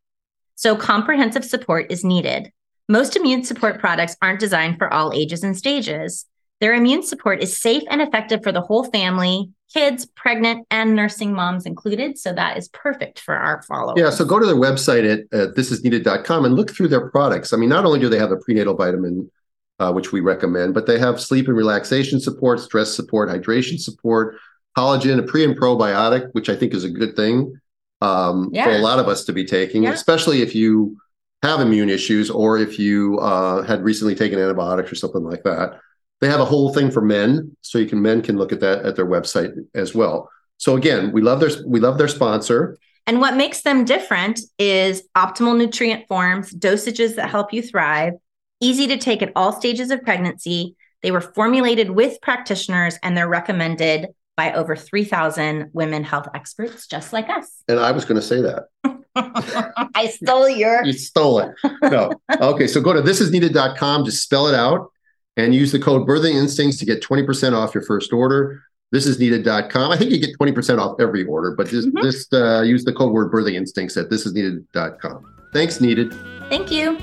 So comprehensive support is needed. Most immune support products aren't designed for all ages and stages. Their immune support is safe and effective for the whole family, kids, pregnant, and nursing moms included. So that is perfect for our followers. Yeah. So go to their website at uh, thisisneeded.com and look through their products. I mean, not only do they have the prenatal vitamin, uh, which we recommend, but they have sleep and relaxation support, stress support, hydration support, collagen, a pre and probiotic, which I think is a good thing um, yeah. for a lot of us to be taking, yeah. especially if you have immune issues or if you uh, had recently taken antibiotics or something like that. They have a whole thing for men, so you can men can look at that at their website as well. So again, we love their we love their sponsor. And what makes them different is optimal nutrient forms, dosages that help you thrive, easy to take at all stages of pregnancy. They were formulated with practitioners and they're recommended by over 3,000 women health experts just like us. And I was going to say that. I stole your. You stole it. No. Okay. So go to thisisneeded.com, just spell it out and use the code birthing instincts to get 20% off your first order. Thisisneeded.com. I think you get 20% off every order, but just, mm-hmm. just uh, use the code word birthing instincts at thisisneeded.com. Thanks, Needed. Thank you.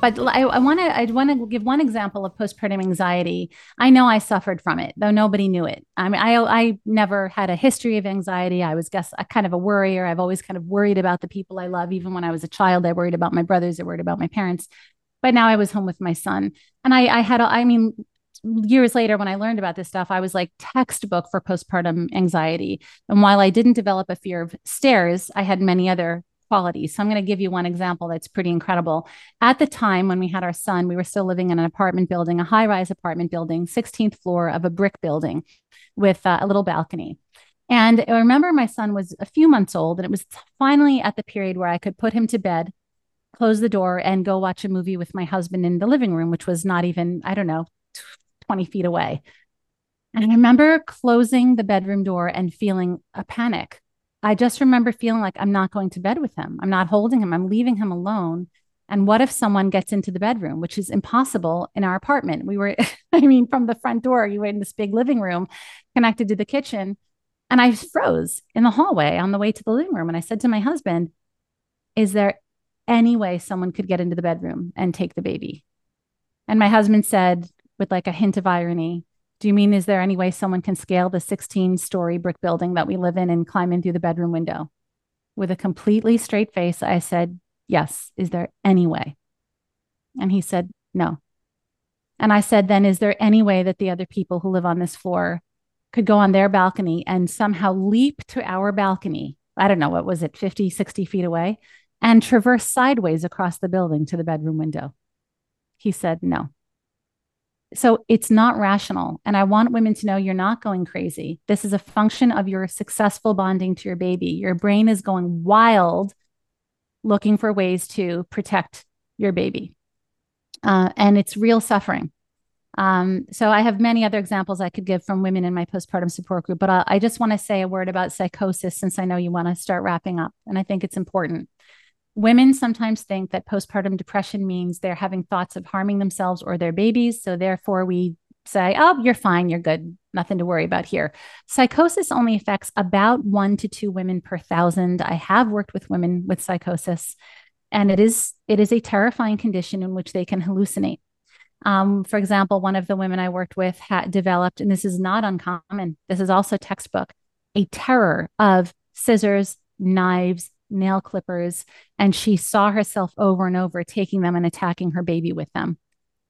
But I, I want to I want to give one example of postpartum anxiety. I know I suffered from it, though nobody knew it. I mean, I I never had a history of anxiety. I was guess a kind of a worrier. I've always kind of worried about the people I love. Even when I was a child, I worried about my brothers. I worried about my parents. But now I was home with my son, and I I had a, I mean years later when i learned about this stuff i was like textbook for postpartum anxiety and while i didn't develop a fear of stairs i had many other qualities. So I'm going to give you one example that's pretty incredible. At the time when we had our son, we were still living in an apartment building, a high rise apartment building, 16th floor of a brick building with uh, a little balcony. And I remember my son was a few months old, and it was finally at the period where I could put him to bed, close the door, and go watch a movie with my husband in the living room, which was not even, I don't know, 20 feet away. And I remember closing the bedroom door and feeling a panic. I just remember feeling like I'm not going to bed with him. I'm not holding him. I'm leaving him alone. And what if someone gets into the bedroom, which is impossible in our apartment? We were, I mean, from the front door, you were in this big living room connected to the kitchen. And I froze in the hallway on the way to the living room. And I said to my husband, Is there any way someone could get into the bedroom and take the baby? And my husband said, with like a hint of irony, Do you mean, is there any way someone can scale the 16 story brick building that we live in and climb in through the bedroom window? With a completely straight face, I said, Yes. Is there any way? And he said, No. And I said, Then is there any way that the other people who live on this floor could go on their balcony and somehow leap to our balcony? I don't know, what was it, 50, 60 feet away, and traverse sideways across the building to the bedroom window? He said, No. So it's not rational. And I want women to know you're not going crazy. This is a function of your successful bonding to your baby. Your brain is going wild looking for ways to protect your baby. Uh, and it's real suffering. Um, so I have many other examples I could give from women in my postpartum support group, but I, I just want to say a word about psychosis since I know you want to start wrapping up, and I think it's important. Women sometimes think that postpartum depression means they're having thoughts of harming themselves or their babies. So therefore, we say, oh, you're fine, you're good, nothing to worry about here. Psychosis only affects about one to two women per thousand. I have worked with women with psychosis, and it is it is a terrifying condition in which they can hallucinate. Um, for example, one of the women I worked with had developed, and this is not uncommon. This is also textbook, a terror of scissors, knives, nail clippers, and she saw herself over and over taking them and attacking her baby with them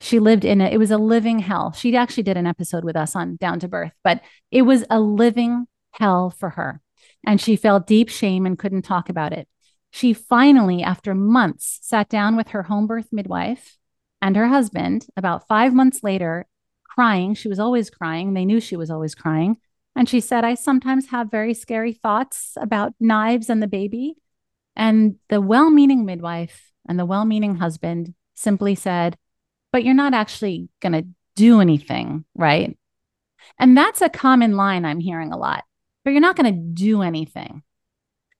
she lived in it. It was a living hell. She actually did an episode with us on Down to Birth, but it was a living hell for her. And she felt deep shame and couldn't talk about it. She finally, after months, sat down with her home birth midwife and her husband about five months later, crying. She was always crying. They knew she was always crying. And she said, I sometimes have very scary thoughts about knives and the baby. And the well meaning midwife and the well meaning husband simply said, but you're not actually going to do anything, right? And that's a common line I'm hearing a lot, but you're not going to do anything.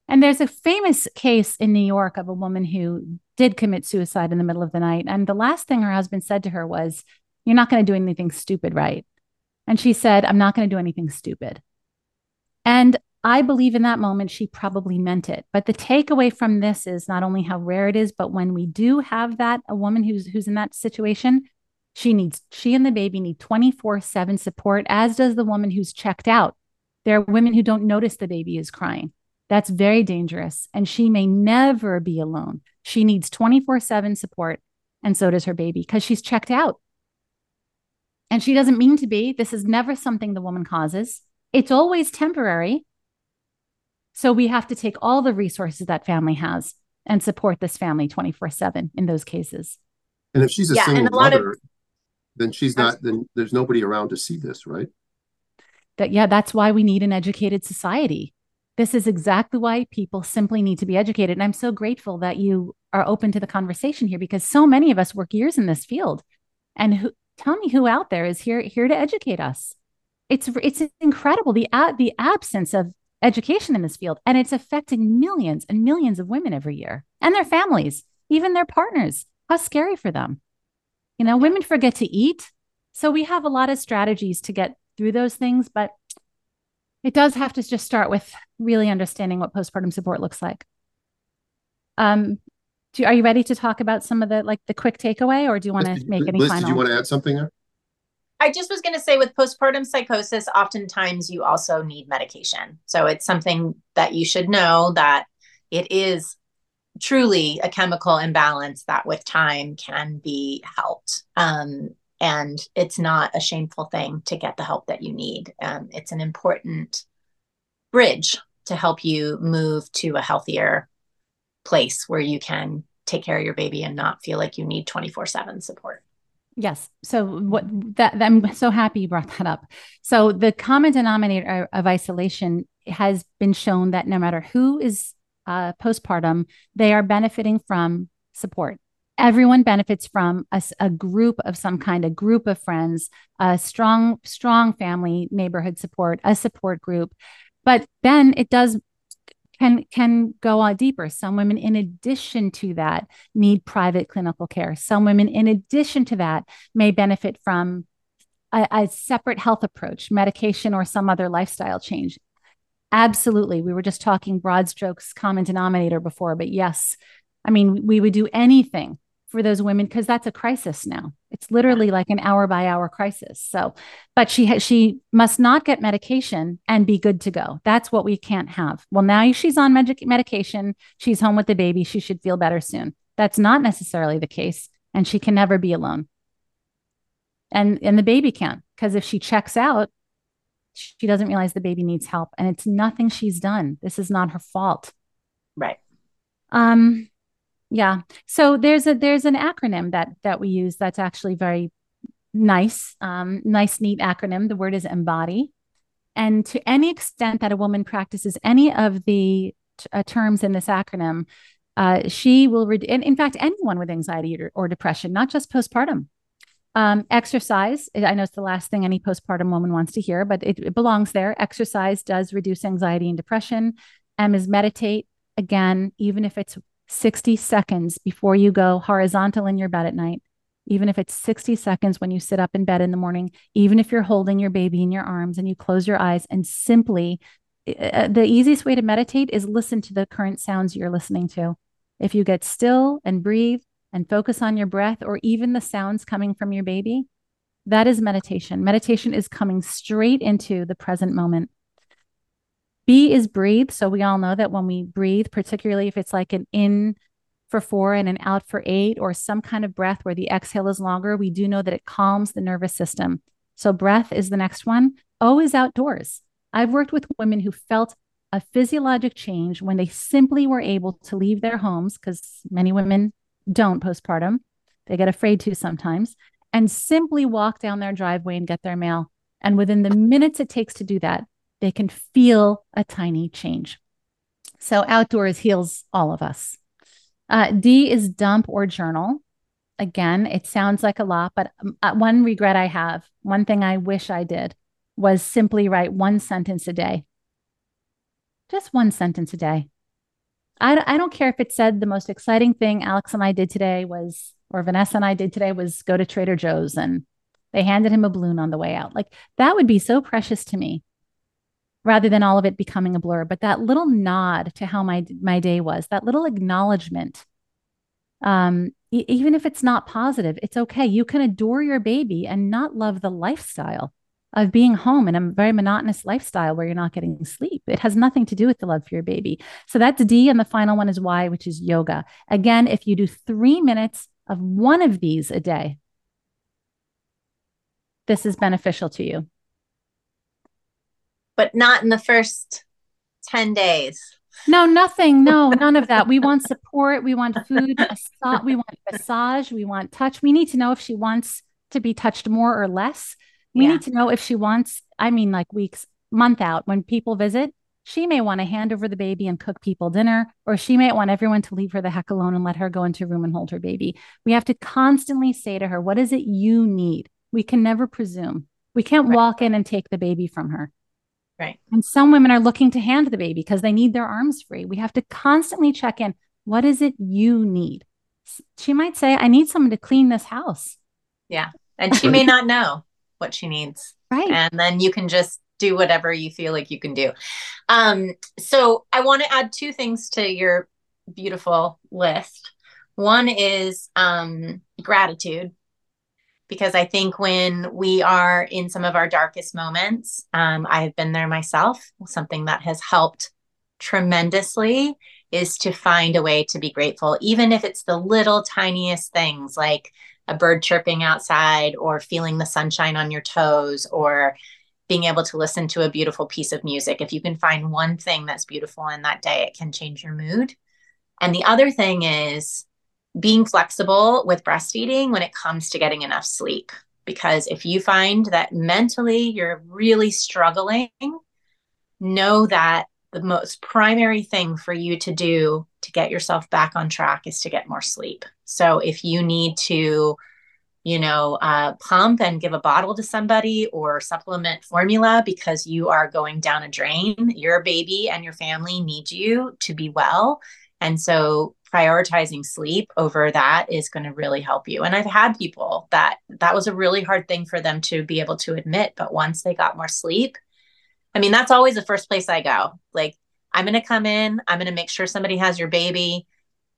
And there's a famous case in New York of a woman who did commit suicide in the middle of the night. And the last thing her husband said to her was, You're not going to do anything stupid, right? And she said, I'm not going to do anything stupid. And I believe in that moment she probably meant it. But the takeaway from this is not only how rare it is, but when we do have that, a woman who's who's in that situation, she needs she and the baby need 24/7 support as does the woman who's checked out. There are women who don't notice the baby is crying. That's very dangerous and she may never be alone. She needs 24/7 support and so does her baby because she's checked out. And she doesn't mean to be. This is never something the woman causes. It's always temporary so we have to take all the resources that family has and support this family 24 7 in those cases. And if she's a yeah, single mother, of, then she's not, then there's nobody around to see this, right? That, yeah, that's why we need an educated society. This is exactly why people simply need to be educated. And I'm so grateful that you are open to the conversation here because so many of us work years in this field. And who, tell me who out there is here here to educate us. It's it's incredible the the absence of education in this field, and it's affecting millions and millions of women every year and their families, even their partners. How scary for them. You know, women forget to eat. So we have a lot of strategies to get through those things, but it does have to just start with really understanding what postpartum support looks like. Um, do, are you ready to talk about some of the like the quick takeaway, or do you want to make any Liz, final? Did you want to add something there? I just was going to say with postpartum psychosis, oftentimes you also need medication. So it's something that you should know that it is truly a chemical imbalance that with time can be helped. Um, and it's not a shameful thing to get the help that you need. Um, it's an important bridge to help you move to a healthier place where you can take care of your baby and not feel like you need 24 7 support. Yes. So what that I'm so happy you brought that up. So the common denominator of isolation has been shown that no matter who is uh, postpartum, they are benefiting from support. everyone benefits from a, a, group of some kind, a group of friends, a strong, strong family neighborhood support, a support group. But then it does can can go on deeper. Some women, in addition to that, need private clinical care. Some women, in addition to that, may benefit from a, a separate health approach, medication, or some other lifestyle change. Absolutely. We were just talking broad strokes, common denominator before, but yes, I mean, we would do anything for those women because that's a crisis now. It's literally like an hour by hour crisis. So, but she ha- she must not get medication and be good to go. That's what we can't have. Well, now she's on med- medication, she's home with the baby, she should feel better soon. That's not necessarily the case, and she can never be alone. And and the baby can't because if she checks out, she doesn't realize the baby needs help, and it's nothing she's done. This is not her fault. Right. Um yeah. So there's a there's an acronym that that we use that's actually very nice um, nice neat acronym. The word is embody. And to any extent that a woman practices any of the t- uh, terms in this acronym uh, she will re- in, in fact anyone with anxiety or, or depression not just postpartum. Um, exercise i know it's the last thing any postpartum woman wants to hear but it, it belongs there. Exercise does reduce anxiety and depression. M is meditate. Again even if it's 60 seconds before you go horizontal in your bed at night, even if it's 60 seconds when you sit up in bed in the morning, even if you're holding your baby in your arms and you close your eyes and simply, uh, the easiest way to meditate is listen to the current sounds you're listening to. If you get still and breathe and focus on your breath or even the sounds coming from your baby, that is meditation. Meditation is coming straight into the present moment. B is breathe. So we all know that when we breathe, particularly if it's like an in for four and an out for eight, or some kind of breath where the exhale is longer, we do know that it calms the nervous system. So breath is the next one. O is outdoors. I've worked with women who felt a physiologic change when they simply were able to leave their homes, because many women don't postpartum. They get afraid to sometimes, and simply walk down their driveway and get their mail. And within the minutes it takes to do that, they can feel a tiny change. So outdoors heals all of us. Uh, D is dump or journal. Again, it sounds like a lot, but um, uh, one regret I have, one thing I wish I did was simply write one sentence a day. Just one sentence a day. I, I don't care if it said the most exciting thing Alex and I did today was, or Vanessa and I did today was go to Trader Joe's and they handed him a balloon on the way out. Like that would be so precious to me rather than all of it becoming a blur. But that little nod to how my my day was, that little acknowledgement, um, even if it's not positive, it's okay. You can adore your baby and not love the lifestyle of being home in a very monotonous lifestyle where you're not getting sleep. It has nothing to do with the love for your baby. So that's D. And the final one is Y, which is yoga. Again, if you do three minutes of one of these a day, this is beneficial to you but not in the first 10 days. No, nothing. No, none of that. We want support. We want food. We want massage. We want touch. We need to know if she wants to be touched more or less. We yeah. need to know if she wants, I mean, like weeks, month out when people visit, she may want to hand over the baby and cook people dinner, or she may want everyone to leave her the heck alone and let her go into a room and hold her baby. We have to constantly say to her, What is it you need? We can never presume. We can't right. walk in and take the baby from her. Right. And some women are looking to hand the baby because they need their arms free. We have to constantly check in. What is it you need? She might say, I need someone to clean this house. Yeah. And she may not know what she needs. Right. And then you can just do whatever you feel like you can do. Um, so I want to add two things to your beautiful list. One is um, gratitude because I think when we are in some of our darkest moments, um, I have been there myself. Something that has helped tremendously is to find a way to be grateful, even if it's the little tiniest things like a bird chirping outside or feeling the sunshine on your toes or being able to listen to a beautiful piece of music. If you can find one thing that's beautiful in that day, it can change your mood. And the other thing is being flexible with breastfeeding when it comes to getting enough sleep. Because if you find that mentally you're really struggling, know that the most primary thing for you to do to get yourself back on track is to get more sleep. So if you need to, you know, uh, pump and give a bottle to somebody or supplement formula because you are going down a drain, your baby and your family need you to be well. And so prioritizing sleep over that is going to really help you. And I've had people that that was a really hard thing for them to be able to admit, but once they got more sleep, I mean, that's always the first place I go. Like, I'm going to come in, I'm going to make sure somebody has your baby.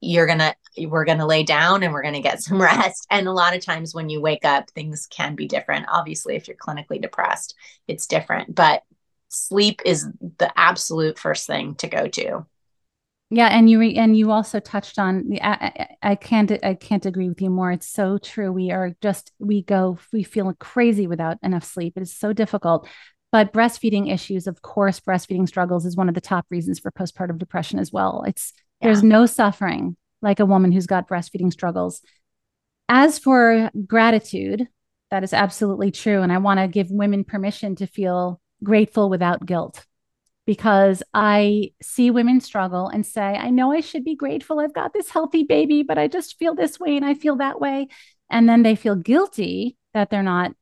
You're going to, we're going to lay down and we're going to get some rest. And a lot of times when you wake up, things can be different. Obviously, if you're clinically depressed, it's different, but sleep is the absolute first thing to go to. Yeah, and you re- and you also touched on the. I, I can't I can't agree with you more. It's so true. We are just we go we feel crazy without enough sleep. It is so difficult. But breastfeeding issues, of course, breastfeeding struggles is one of the top reasons for postpartum depression as well. It's yeah. there's no suffering like a woman who's got breastfeeding struggles. As for gratitude, that is absolutely true, and I want to give women permission to feel grateful without guilt because I see women struggle and say, I know I should be grateful. I've got this healthy baby, but I just feel this way and I feel that way. And then they feel guilty that they're not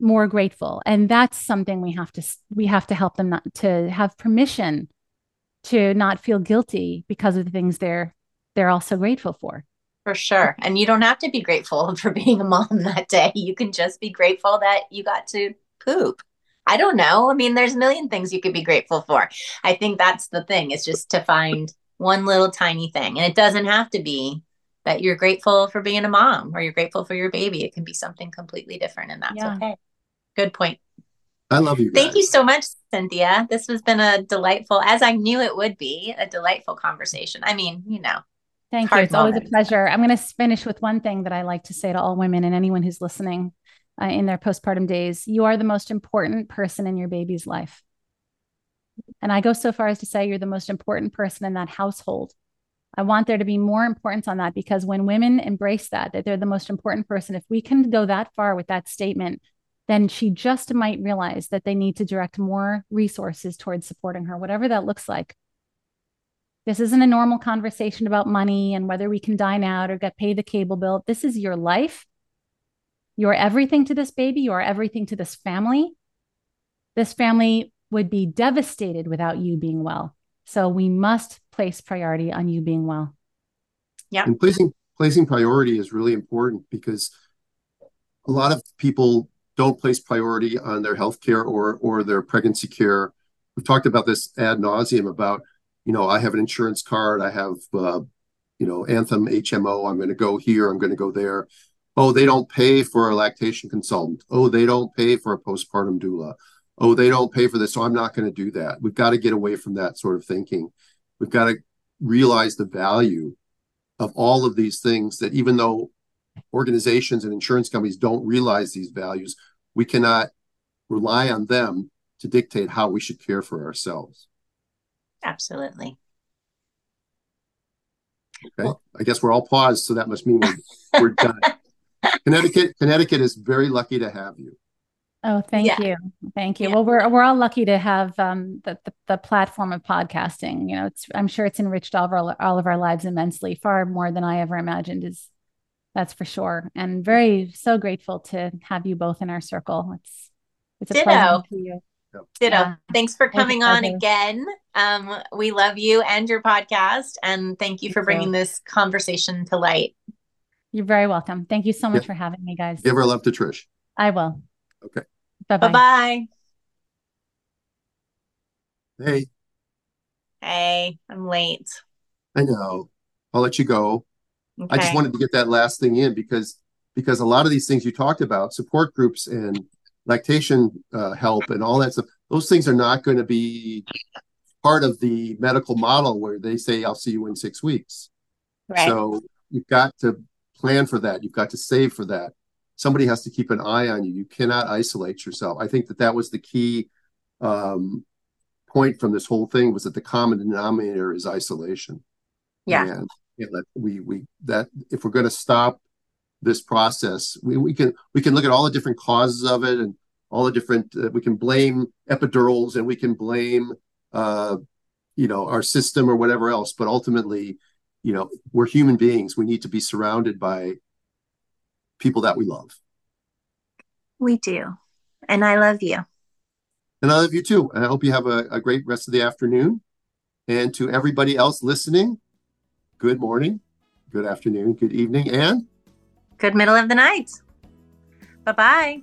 more grateful. And that's something we have to we have to help them not to have permission to not feel guilty because of the things they're they're also grateful for. For sure. And you don't have to be grateful for being a mom that day. You can just be grateful that you got to poop I don't know. I mean, there's a million things you could be grateful for. I think that's the thing, is just to find one little tiny thing. And it doesn't have to be that you're grateful for being a mom or you're grateful for your baby. It can be something completely different, and that's yeah. okay. Good point. I love you. Guys. Thank you so much, Cynthia. This has been a delightful, as I knew it would be, a delightful conversation. I mean, you know, Thank you. It's always a pleasure. I'm going to finish with one thing that I like to say to all women and anyone who's listening uh, in their postpartum days. You are the most important person in your baby's life. And I go so far as to say you're the most important person in that household. I want there to be more importance on that because when women embrace that, that they're the most important person, if we can go that far with that statement, then she just might realize that they need to direct more resources towards supporting her, whatever that looks like. This isn't a normal conversation about money and whether we can dine out or get paid the cable bill. This is your life. You're everything to this baby. You're everything to this family. This family would be devastated without you being well. So we must place priority on you being well. Yeah. And placing placing priority is really important because a lot of people don't place priority on their health care or or their pregnancy care. We've talked about this ad nauseum about, you know, I have an insurance card, I have uh, you know, Anthem HMO, I'm going to go here, I'm going to go there. Oh, they don't pay for a lactation consultant. Oh, they don't pay for a postpartum doula. Oh, they don't pay for this. So I'm not going to do that. We've got to get away from that sort of thinking. We've got to realize the value of all of these things that even though organizations and insurance companies don't realize these values, we cannot rely on them to dictate how we should care for ourselves. Absolutely. Okay. I guess we're all paused, so that must mean we're, we're done. Connecticut, Connecticut is very lucky to have you. Oh, thank yeah. you, thank you. Yeah. Well, we're we're all lucky to have um, the, the, the platform of podcasting. You know, it's I'm sure it's enriched all of our all of our lives immensely, far more than I ever imagined. Is that's for sure. And very so grateful to have you both in our circle. It's it's a Ditto. pleasure to you. Ditto. Yeah. Thanks for coming on again. Um, we love you and your podcast, and thank you for bringing this conversation to light. You're very welcome. Thank you so much yeah. for having me, guys. Give her love to Trish. I will. Okay. Bye bye. Hey. Hey, I'm late. I know. I'll let you go. Okay. I just wanted to get that last thing in because because a lot of these things you talked about, support groups and lactation uh, help and all that stuff, those things are not going to be part of the medical model where they say, "I'll see you in six weeks." Right. So you've got to plan for that. You've got to save for that. Somebody has to keep an eye on you. You cannot isolate yourself. I think that that was the key um, point from this whole thing was that the common denominator is isolation. Yeah. And, we we that if we're going to stop this process, we, we can we can look at all the different causes of it and all the different uh, we can blame epidurals and we can blame uh, you know our system or whatever else, but ultimately you know, we're human beings. We need to be surrounded by people that we love. We do. And I love you. And I love you too. And I hope you have a, a great rest of the afternoon. And to everybody else listening, good morning, good afternoon, good evening, and good middle of the night. Bye bye.